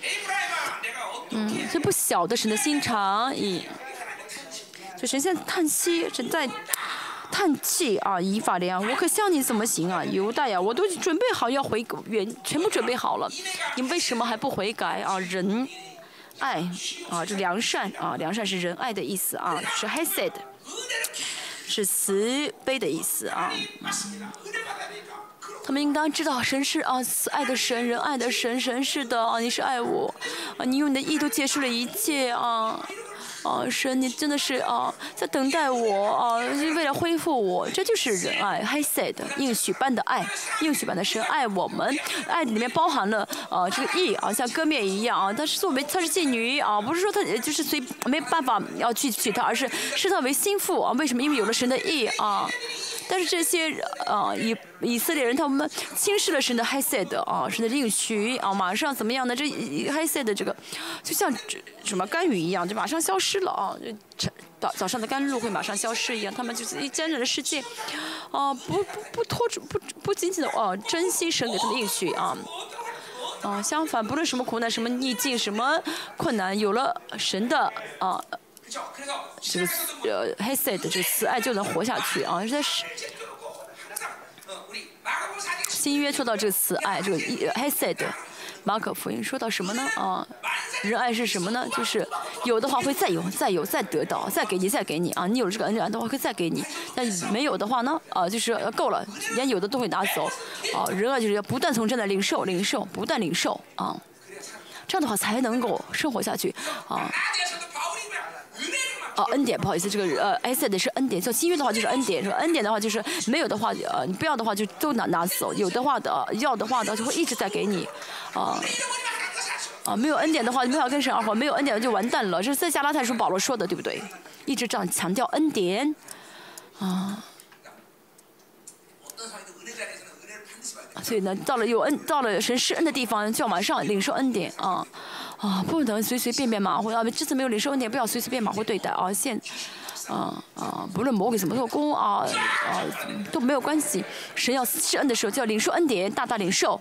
嗯，这不晓得神的心肠。所以神在叹息，神在叹气啊！以法莲，我可向你怎么行啊？犹大呀，我都准备好要回原，全部准备好了，你为什么还不悔改啊？人。爱啊，这良善啊，良善是仁爱的意思啊，是 h e s e d 是慈悲的意思啊。他们应当知道神是啊，慈爱的神，仁爱的神，神是的啊，你是爱我啊，你用你的意图结束了一切啊。啊，神，你真的是啊，在等待我啊，为了恢复我，这就是仁爱 He said 应许般的爱，应许般的神爱我们，爱里面包含了啊这个义啊，像割面一样啊，但是作为她是妓女啊，不是说她就是随没办法要去娶她，而是视她为心腹啊，为什么？因为有了神的义啊。但是这些呃以以色列人，他们轻视了神的黑色的啊，神的应许啊，马上怎么样呢？这黑色的这个就像这什么甘雨一样，就马上消失了啊。这早早上的甘露会马上消失一样，他们就是一沾染的世界啊，不不不，拖住不不仅仅的啊，珍惜神给他的应许啊。啊相反，不论什么苦难、什么逆境、什么困难，有了神的啊。这个呃 h e s e d 这个慈爱就能活下去啊，这是。新约说到这个慈爱，这个 h e s e d 马可福音说到什么呢？啊，仁爱是什么呢？就是有的话会再有、再有、再得到、再给你、再给你啊！你有这个恩典的话会再给你，但没有的话呢？啊，就是够了，连有的都会拿走。啊，仁爱就是要不断从这来领受、领受、不断领受啊，这样的话才能够生活下去啊。哦，恩典，不好意思，这个呃，哎，是的是恩典。像新约的话，就是恩典。恩典的话，就是没有的话，呃，你不要的话，就都拿拿走。有的话的，要的话呢，就会一直在给你。啊啊，没有恩典的话，你没法跟神二号。没有恩典就完蛋了。这是塞加拉太书保罗说的，对不对？一直这样强调恩典。啊。所以呢，到了有恩，到了神施恩的地方，就要马上领受恩典啊。啊，不能随随便便马虎啊，这次没有领受恩典，不要随随便马虎对待啊，现。啊啊！不论魔鬼怎么做工啊啊，都没有关系。神要施恩的时候，就要领受恩典，大大领受，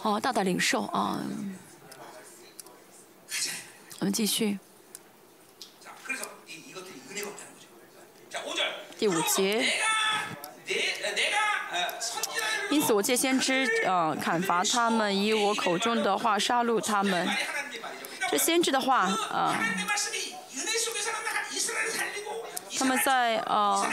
啊，大大领受啊。我们继续。第五节。因此，我借先知啊、呃，砍伐他们，以我口中的话杀戮他们。这先知的话啊，他们在啊，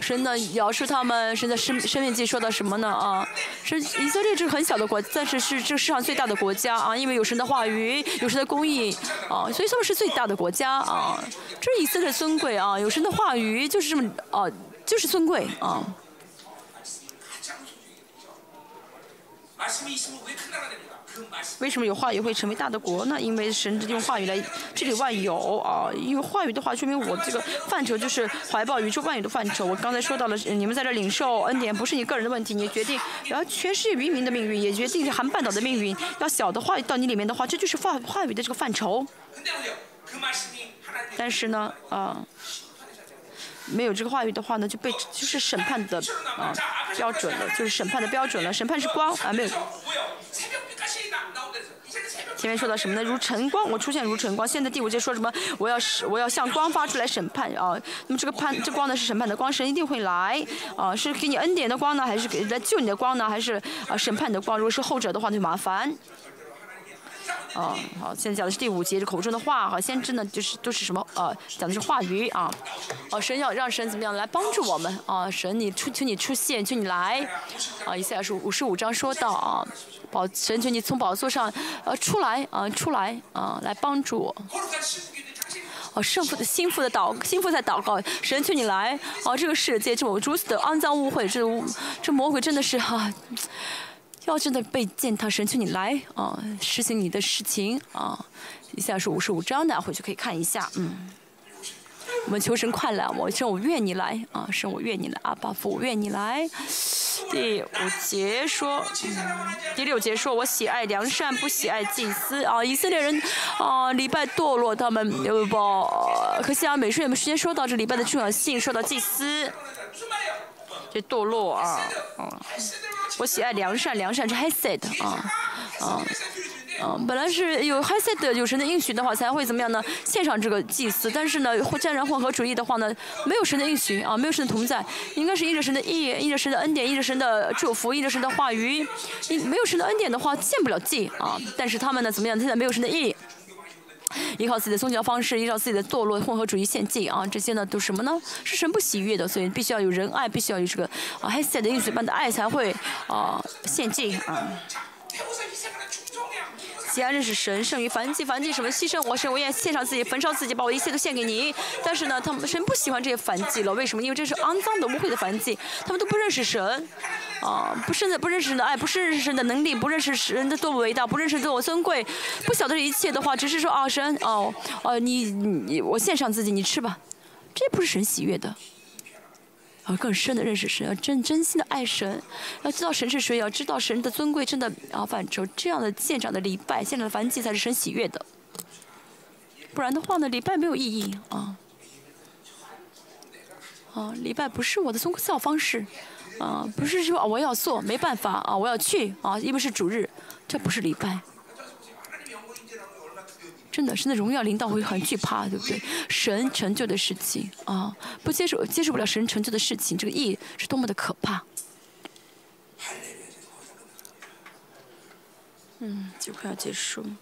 神的描述他们，神的生生命记说的什么呢啊？是以色列这是很小的国，但是是这世上最大的国家啊，因为有神的话语，有神的供应啊，所以他们是最大的国家啊。这是以色列尊贵啊，有神的话语就是这么啊，就是尊贵啊。为什么有话语会成为大的国？呢因为神只用话语来治理万有啊因为话语的话说明我这个范畴就是怀抱宇宙万有的范畴我刚才说到了你们在这领受恩典不是你个人的问题你决定然后全世界渔民的命运也决定韩半岛的命运要小的话语到你里面的话这就是话话语的这个范畴。但是呢嗯没有这个话语的话呢，就被就是审判的啊标准了，就是审判的标准了。审判是光啊，没有。前面说到什么呢？如晨光，我出现如晨光。现在第五节说什么？我要是我要向光发出来审判啊。那么这个判这光呢是审判的光，神一定会来啊，是给你恩典的光呢，还是给来救你的光呢，还是啊审判你的光？如果是后者的话，就麻烦。哦，好，现在讲的是第五节，这口中的话和先知呢，就是都是什么？呃，讲的是话语啊。哦，神要让神怎么样来帮助我们啊？神，你出求你出现，求你来。啊，以下是五十五章说道啊，宝神求你从宝座上呃出来啊，出来啊，来帮助我。哦，圣父的心腹的祷，心腹在祷告，神求你来。哦，这个世界这么如此的肮脏污秽，这这魔鬼真的是哈。要真的被践踏，神请你来啊，实行你的事情啊！以下是五十五章的，回去可以看一下，嗯。我们求神快来，我神我愿你来啊，神我愿你来，阿爸父我愿你来。第五节说，第六节说，我喜爱良善，不喜爱祭司啊。以色列人啊，礼拜堕落，他们呃不，可惜啊，美术也没时间说到这礼拜的重要性，说到祭司这堕落啊，嗯，我喜爱良善，良善是黑色的啊，啊，嗯，本来是有黑色的，有神的应许的话才会怎么样呢？献上这个祭祀，但是呢，混家人混合主义的话呢，没有神的应许啊，没有神的同在，应该是依着神的意，依着神的恩典，依着神的祝福，依着神的话语，没有神的恩典的话，献不了祭啊。但是他们呢，怎么样？现在没有神的意。依靠自己的宗教方式，依靠自己的堕落混合主义献祭啊，这些呢都什么呢？是神不喜悦的，所以必须要有仁爱，必须要有这个啊黑色的应许般的爱才会啊献祭啊。既然认识神胜于凡祭，凡祭什么牺牲我神，我愿献上自己，焚烧自己，把我一切都献给你。但是呢，他们神不喜欢这些凡祭了，为什么？因为这是肮脏的、污秽的凡祭，他们都不认识神，啊，不是不认识神的爱，不是认识神的能力，不认识神的多么伟大，不认识自我尊贵，不晓得一切的话，只是说啊，神哦，哦，你你我献上自己，你吃吧，这不是神喜悦的。而更深的认识神，要真真心的爱神，要知道神是谁，要知道神的尊贵，真的啊范畴，这样的现场的礼拜，现场的凡祭才是神喜悦的。不然的话呢，礼拜没有意义啊。啊，礼拜不是我的宗教方式，啊，不是说我要做，没办法啊，我要去啊，因为是主日，这不是礼拜。真的，是那荣耀领导会很惧怕，对不对？神成就的事情啊，不接受接受不了神成就的事情，这个意是多么的可怕。嗯，就快要结束。了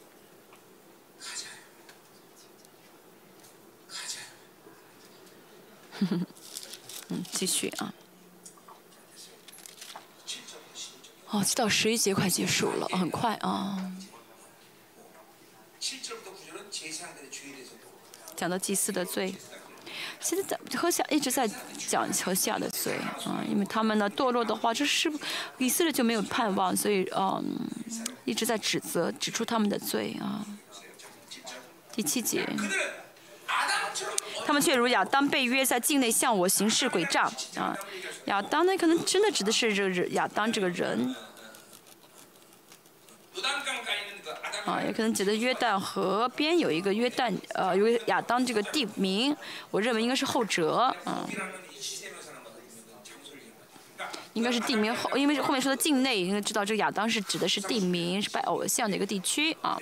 嗯，继续啊。哦，七到十一节快结束了，很快啊。讲到祭司的罪，其实在何夏一直在讲何夏的罪啊，因为他们呢堕落的话就是以色列就没有盼望，所以嗯一直在指责指出他们的罪啊。第七节，他们却如亚当被约在境内向我行事诡诈啊，亚当呢可能真的指的是这个亚当这个人。啊，也可能指的约旦河边有一个约旦，呃，有个亚当这个地名。我认为应该是后者，嗯，应该是地名后，因为后面说的境内应该知道这个亚当是指的是地名，是拜偶像的一个地区啊。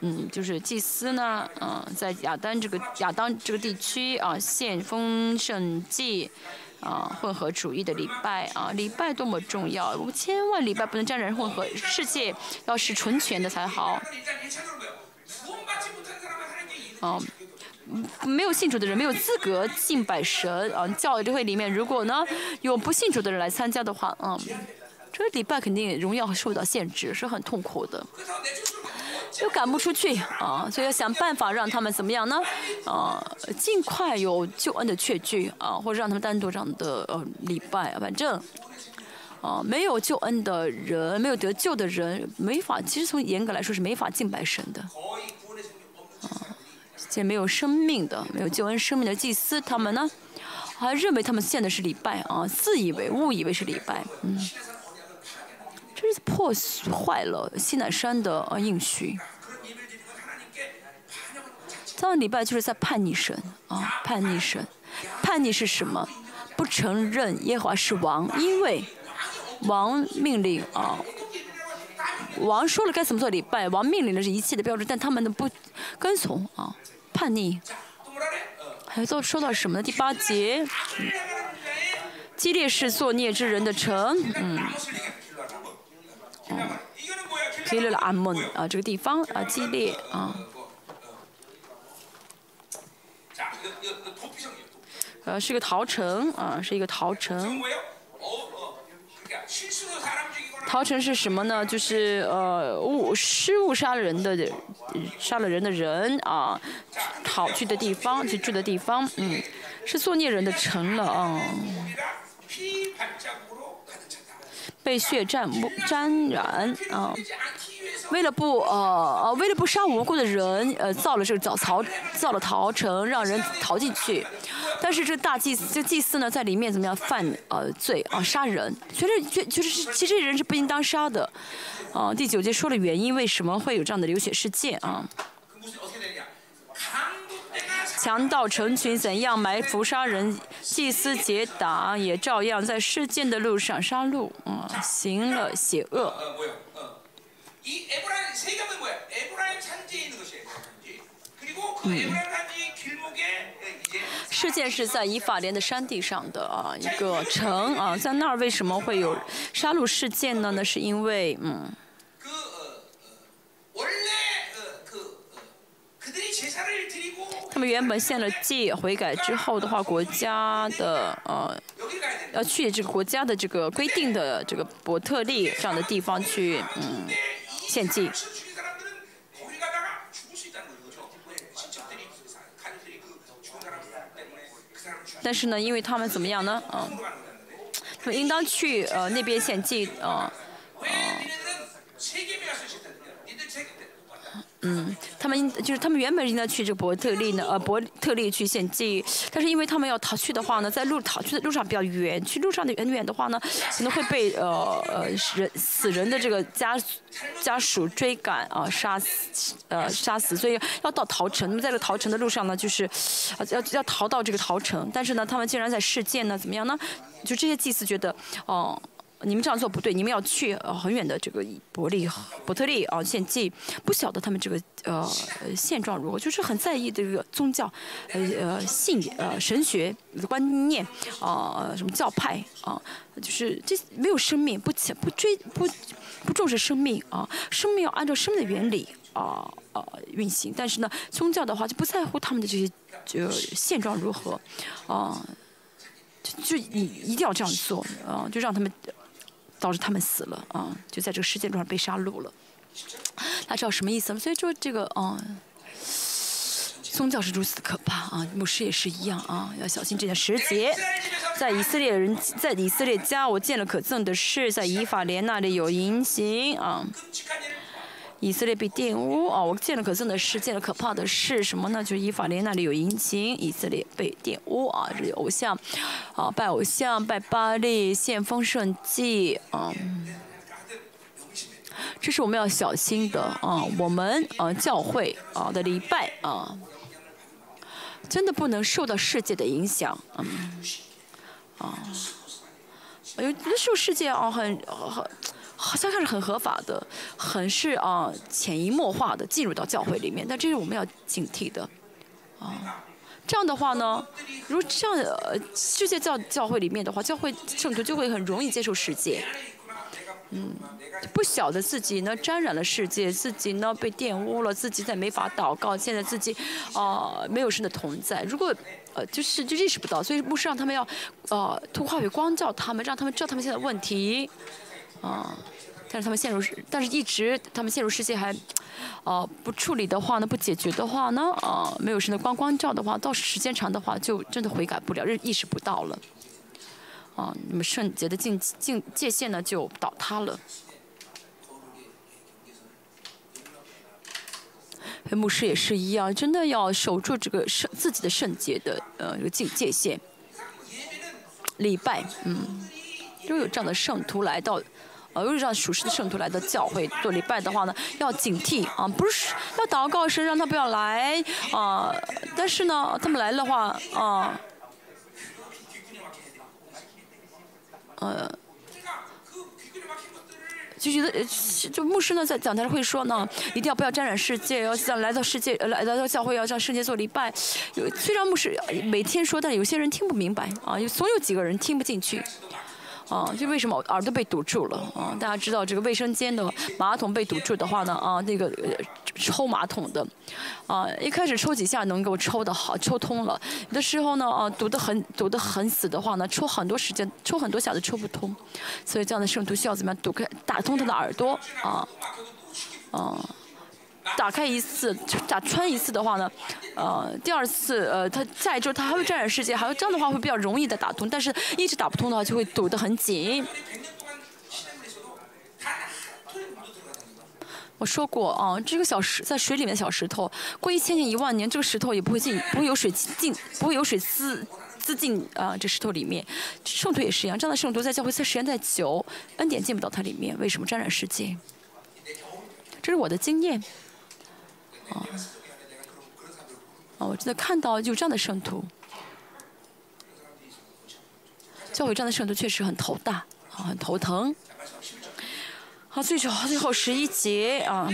嗯，就是祭司呢，嗯，在亚当这个亚当这个地区啊，献丰盛祭。啊，混合主义的礼拜啊，礼拜多么重要！我们千万礼拜不能沾染混合世界，要是纯全的才好。啊。没有信主的人没有资格敬拜神啊！教育会里面，如果呢有不信主的人来参加的话，嗯，这个礼拜肯定荣耀受到限制，是很痛苦的。又赶不出去啊，所以要想办法让他们怎么样呢？啊，尽快有救恩的确据啊，或者让他们单独这样的呃礼拜，反正。啊，没有救恩的人，没有得救的人，没法。其实从严格来说是没法敬拜神的。啊，这没有生命的，没有救恩生命的祭司，他们呢，还认为他们献的是礼拜啊，自以为误以为是礼拜，嗯。这是破坏了西乃山的呃应许。他们礼拜就是在叛逆神啊，叛逆神，叛逆是什么？不承认耶和华是王，因为王命令啊，王说了该怎么做礼拜，王命令的是一切的标准，但他们的不跟从啊，叛逆。还都说到什么呢？第八节，激烈是作孽之人的城，嗯。提列了阿门啊，这个地方啊，激烈啊。呃，是个陶城啊，是一个陶城。陶城是什么呢？就是呃，物失误杀了人的，杀了人的人啊，逃去的地方，去住的地方，嗯，是作孽人的城了啊。为血战沾染啊，为了不呃呃，为了不杀无辜的人，呃，造了这个早朝，造了陶城，让人逃进去。但是这大祭这祭祀呢，在里面怎么样犯呃罪啊，杀人？其实，确确实是，其实人是不应当杀的。啊，第九节说了原因为什么会有这样的流血事件啊？强盗成群，怎样埋伏杀人？祭司结党，也照样在事件的路上杀戮。啊，行了，邪恶。事件是在以法莲的山地上的啊，一个城啊，在那儿为什么会有杀戮事件呢？那是因为，嗯。们原本献了祭悔改之后的话国家的呃要去这个国家的这个规定的这个伯特利这样的地方去嗯献祭。但是呢因为他们怎么样呢？嗯他们应当去呃那边献祭嗯嗯嗯，他们就是他们原本应该去这个伯特利呢，呃，伯特利去献祭，但是因为他们要逃去的话呢，在路逃去的路上比较远，去路上的远远的话呢，可能会被呃呃人死人的这个家家属追赶啊、杀死呃杀死，所以要到桃城。那么在这个陶城的路上呢，就是呃要要逃到这个桃城，但是呢，他们竟然在事件呢怎么样呢？就这些祭司觉得哦。你们这样做不对，你们要去呃很远的这个伯利伯特利啊献祭，不晓得他们这个呃现状如何，就是很在意这个宗教呃呃信呃神学观念啊、呃、什么教派啊、就是这没有生命，不不追不不重视生命啊，生命要按照生命的原理啊呃运行，但是呢宗教的话就不在乎他们的这些呃现状如何啊。就就你一定要这样做啊、就让他们导致他们死了啊，就在这个事件中被杀戮了。大家知道什么意思吗？所以说这个啊。宗教是如此的可怕啊！牧师也是一样啊，要小心这件时节。在以色列人，在以色列家，我见了可憎的事，在以法莲那里有淫行啊。以色列被玷污啊！我见了可憎的事，见了可怕的事，什么呢？就是以法莲那里有淫行，以色列被玷污啊！这偶像啊，拜偶像，拜巴利，献丰盛祭啊。这是我们要小心的啊！我们啊，教会啊的礼拜啊。真的不能受到世界的影响，嗯，啊，有那受世界啊很很好像看是很合法的，很是啊潜移默化的进入到教会里面，但这是我们要警惕的，啊，这样的话呢，如这样呃世界教教会里面的话，教会圣徒就会很容易接受世界。嗯，不晓得自己呢沾染了世界，自己呢被玷污了，自己再没法祷告，现在自己啊没有神的同在。如果呃就是就意识不到，所以牧师让他们要呃通过话语光照他们，让他们知道他们现在问题啊。但是他们陷入，但是一直他们陷入世界还呃不处理的话呢，不解决的话呢，啊没有神的光光照的话，到时间长的话就真的悔改不了，认意识不到了。啊，那么圣洁的境境界限呢就倒塌了。牧师也是一样，真的要守住这个圣自己的圣洁的呃这个境界限。礼拜，嗯，如果有这样的圣徒来到，呃，如果有这样属实的圣徒来到教会做礼拜的话呢，要警惕啊，不是要祷告神让他不要来啊，但是呢，他们来的话啊。呃，就觉得，就牧师呢在讲台上会说呢，一定要不要沾染世界，要像来到世界，来来到教会要向世界做礼拜。有虽然牧师每天说，但有些人听不明白啊，有总有几个人听不进去。啊，就为什么耳朵被堵住了啊？大家知道这个卫生间的马桶被堵住的话呢，啊，那个抽马桶的，啊，一开始抽几下能够抽的好，抽通了。有的时候呢，啊，堵得很堵得很死的话呢，抽很多时间，抽很多下都抽不通。所以这样的圣徒需要怎么样堵开、打通他的耳朵啊？啊。打开一次，打穿一次的话呢，呃，第二次，呃，它下一周它还会沾染世界，还有这样的话会比较容易的打通，但是一直打不通的话就会堵得很紧。我说过啊，这个小石在水里面的小石头，过一千年一万年，这个石头也不会进，不会有水进，不会有水滋滋进啊，这石头里面。圣徒也是一样，这样的圣徒在教会在时间再久，恩典进不到它里面，为什么沾染世界？这是我的经验。哦，哦，我真的看到有这样的圣徒，教会这样的圣徒确实很头大，啊，很头疼。好，最后最后十一节啊，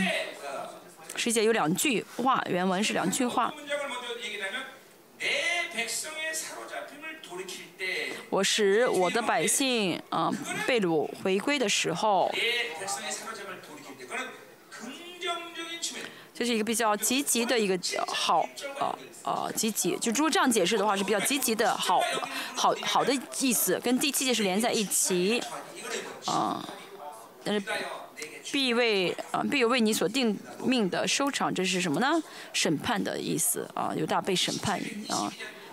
十一节有两句话，原文是两句话。我使我的百姓啊被掳回归的时候。这是一个比较积极的一个好，呃呃，积极。就如果这样解释的话，是比较积极的好，好好的意思，跟第七节是连在一起，啊。但是必为啊必有为你所定命的收场，这是什么呢？审判的意思啊，犹大被审判啊。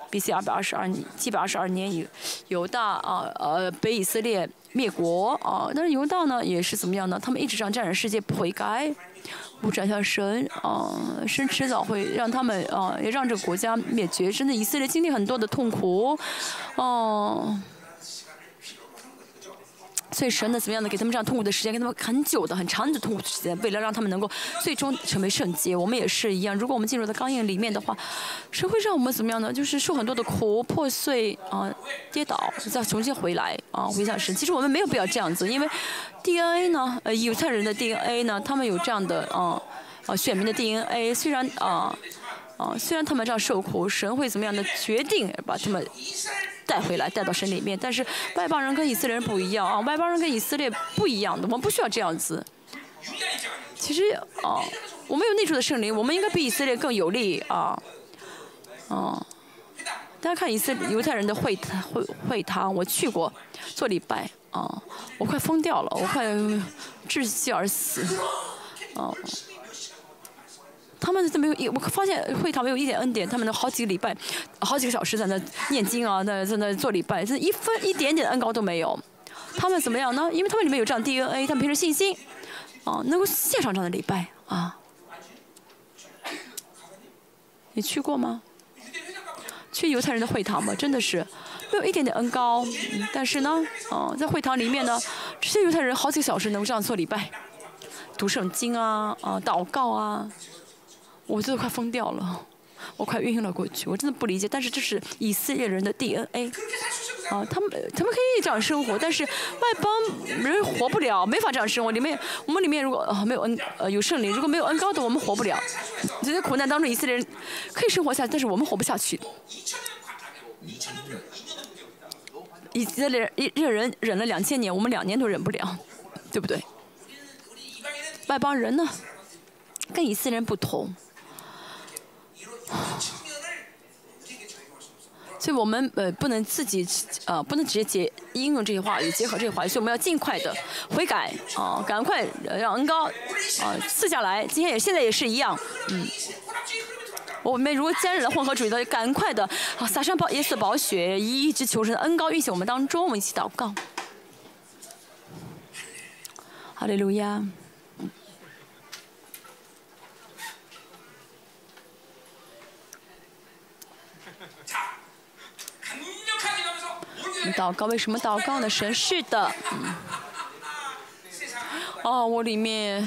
B.C. 二百二十二年，七百二十二年以犹大啊呃北以色列灭国啊，但是犹大呢也是怎么样呢？他们一直让战人世界不悔改。不转向神，啊，神迟早会让他们，啊，也让这个国家灭绝。真的，以色列经历很多的痛苦，哦。所以神呢，怎么样的给他们这样痛苦的时间，给他们很久的、很长的痛苦的时间，为了让他们能够最终成为圣洁。我们也是一样，如果我们进入到刚硬里面的话，神会让我们怎么样呢？就是受很多的苦、破碎啊、跌倒，再重新回来啊，回向神。其实我们没有必要这样子，因为 DNA 呢，呃，犹太人的 DNA 呢，他们有这样的啊啊选民的 DNA，虽然啊啊，虽然他们这样受苦，神会怎么样的决定把他们。带回来，带到神里面。但是外邦人跟以色列人不一样啊，外邦人跟以色列不一样的，我们不需要这样子。其实啊，我们有内住的圣灵，我们应该比以色列更有利啊。哦，大家看以色列犹太人的会会会堂，我去过做礼拜啊，我快疯掉了，我快窒息而死，哦、他们都没有一，我发现会堂没有一点恩典，他们能好几个礼拜，好几个小时在那念经啊，在在那做礼拜，是一分一点点的恩高都没有。他们怎么样呢？因为他们里面有这样 DNA，他们凭着信心，啊，能够献上这样的礼拜啊。你去过吗？去犹太人的会堂吗？真的是没有一点点恩高，但是呢，哦、在会堂里面呢，这些犹太人好几个小时能够这样做礼拜，读圣经啊，啊，祷告啊，我真的快疯掉了，我快晕了过去，我真的不理解。但是这是以色列人的 DNA。啊，他们他们可以这样生活，但是外邦人活不了，没法这样生活。里面我们里面如果呃没有恩呃有圣灵，如果没有恩高的，我们活不了。这些苦难当中，以色列人可以生活下去，但是我们活不下去。以色列人一这人忍了两千年，我们两年都忍不了，对不对？外邦人呢，跟以色列人不同。所以我们呃不能自己呃不能直接结应用这些话语，结合这些话语，所以我们要尽快的悔改啊、赶快呃让恩高啊、赐下来。今天也现在也是一样，嗯。我们如果沾染了混合主义的，赶快的啊撒上宝耶稣的宝血，一直求神的恩高运行我们当中，我们一起祷告。哈利路亚。祷告，为什么祷告呢？神是的，嗯。哦，我里面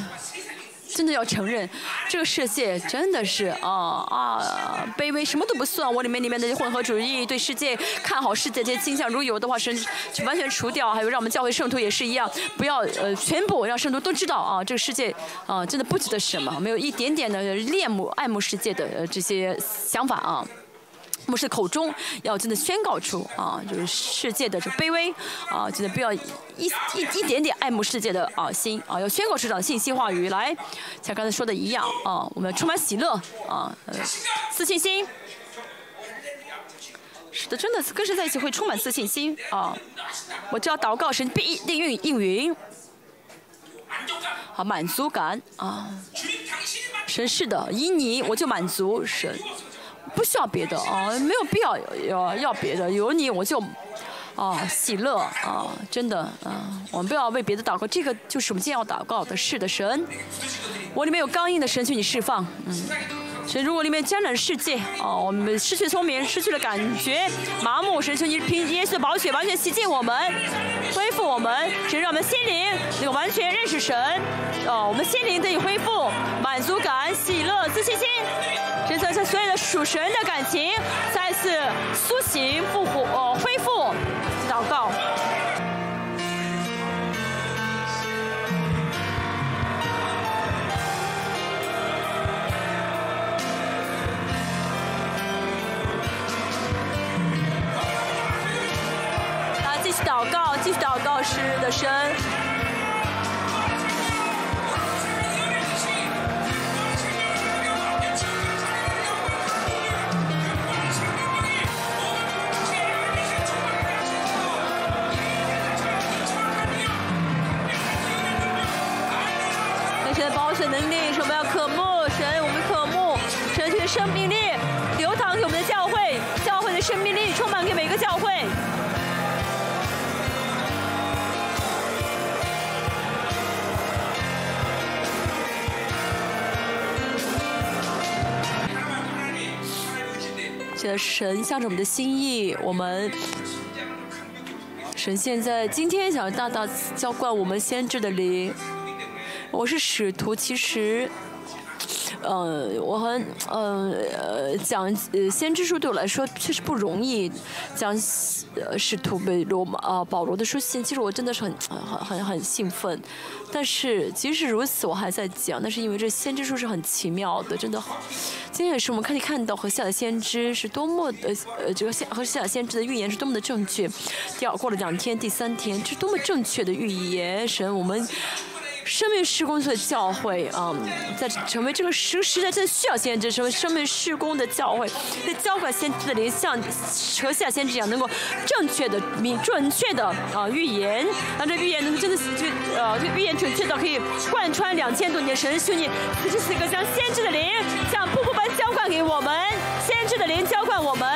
真的要承认，这个世界真的是啊啊，卑微什么都不算。我里面里面的混合主义对世界看好世界这些倾向，如有的话神就完全除掉。还有让我们教会圣徒也是一样，不要呃，全部让圣徒都知道啊，这个世界啊，真的不值得什么，没有一点点的恋慕、爱慕世界的这些想法啊。牧师口中要真的宣告出啊，就是世界的这卑微啊，真的不要一一一点点爱慕世界的啊心啊，要宣告出这样的信息话语来，像刚才说的一样啊，我们充满喜乐啊，自信心。是的，真的跟神在一起会充满自信心啊！我就要祷告神必应运应允，好满足感啊！神是的，以你我就满足神。不需要别的啊，没有必要要要别的，有你我就啊喜乐啊，真的啊，我们不要为别的祷告，这个就是我们今天要祷告的，是的，神，我里面有刚硬的神，去你释放，嗯。神，如果里面沾染世界，哦，我们失去聪明，失去了感觉，麻木，神求你凭耶稣的宝血完全洗净我们，恢复我们，神让我们心灵能够完全认识神，哦，我们心灵得以恢复，满足感、喜乐、自信心，神在这所有的属神的感情再次苏醒、复活、哦、恢复，祷告。神。神的保守能力，我们要渴慕神，我们渴慕神去生命力流淌给我们的教会，教会的生命力充满给每个教会。的神向着我们的心意，我们神现在今天想要大大浇灌我们先知的灵。我是使徒，其实。呃，我很呃呃讲呃先知书对我来说确实不容易，讲呃使徒被罗马啊保罗的书信，其实我真的是很很很很兴奋。但是即使如此，我还在讲，那是因为这先知书是很奇妙的，真的。今天也是我们可以看到和下的先知是多么的呃这个下和下的先知的预言是多么的正确。第二过了两天，第三天，这是多么正确的预言，神我们。生命施工的教会啊、在成为这个时时代真的需要先知，成为生命施工的教会，在浇灌先知的灵，像和下先知一样，能够正确的、明准确的啊、预言，让这预言能真的就呃这预言准确到可以贯穿两千多年，神兄弟此时此刻将先知的灵像瀑布般浇灌给我们，先知的灵浇灌我们。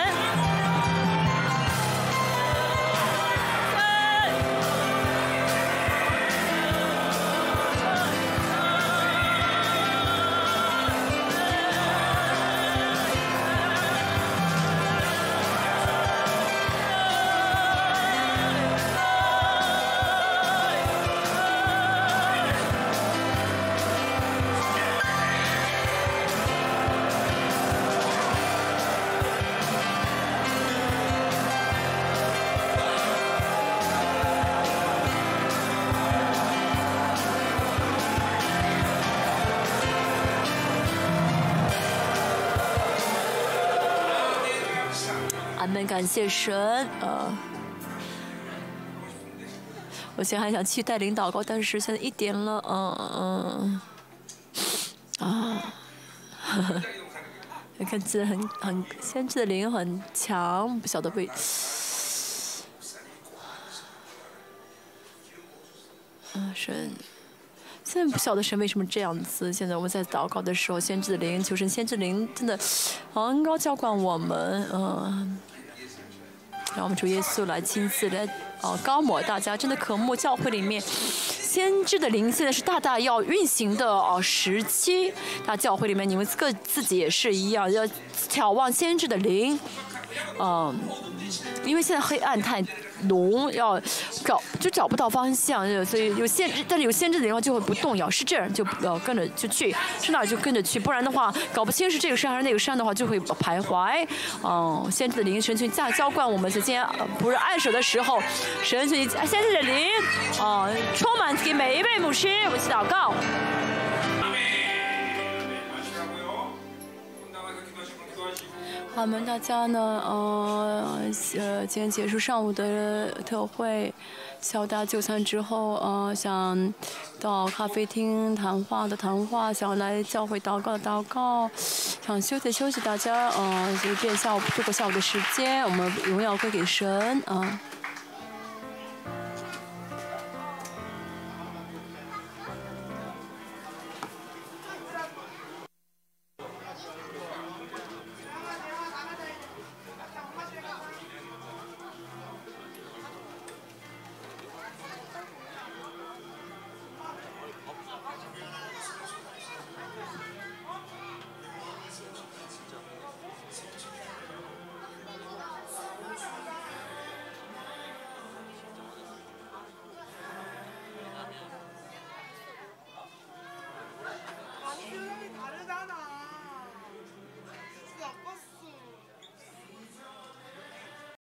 谢神。呃，我现在还想去带领祷告，但是现在一点了，嗯嗯啊，你 看字很很先知的灵很强，不晓得为。啊，神。现在不晓得神为什么这样子。现在我们在祷告的时候，先知的灵，求神先知灵真的很高浇灌我们，嗯、让我们主耶稣来亲自来呃高抹大家，真的渴慕教会里面先知的灵，现在是大大要运行的哦时期。那教会里面你们各自己也是一样，要眺望先知的灵，嗯、因为现在黑暗太浓，要找就找不到方向，所以有限制，但是有限制的地方就会不动摇，是这样就呃跟着就去，是哪儿就跟着去，不然的话搞不清是这个山还是那个山的话就会徘徊。嗯，先知的灵神去驾浇灌我们，今天呃不是按手的时候，神去先知的灵啊、充满给每一位牧师，我们去祷告。我们大家呢，呃，呃，今天结束上午的特会，下午大就餐之后，呃，想到咖啡厅谈话的谈话，想来教会祷告的祷告，想休息休息，大家，呃，随便下午度过下午的时间，我们荣耀归给神，啊、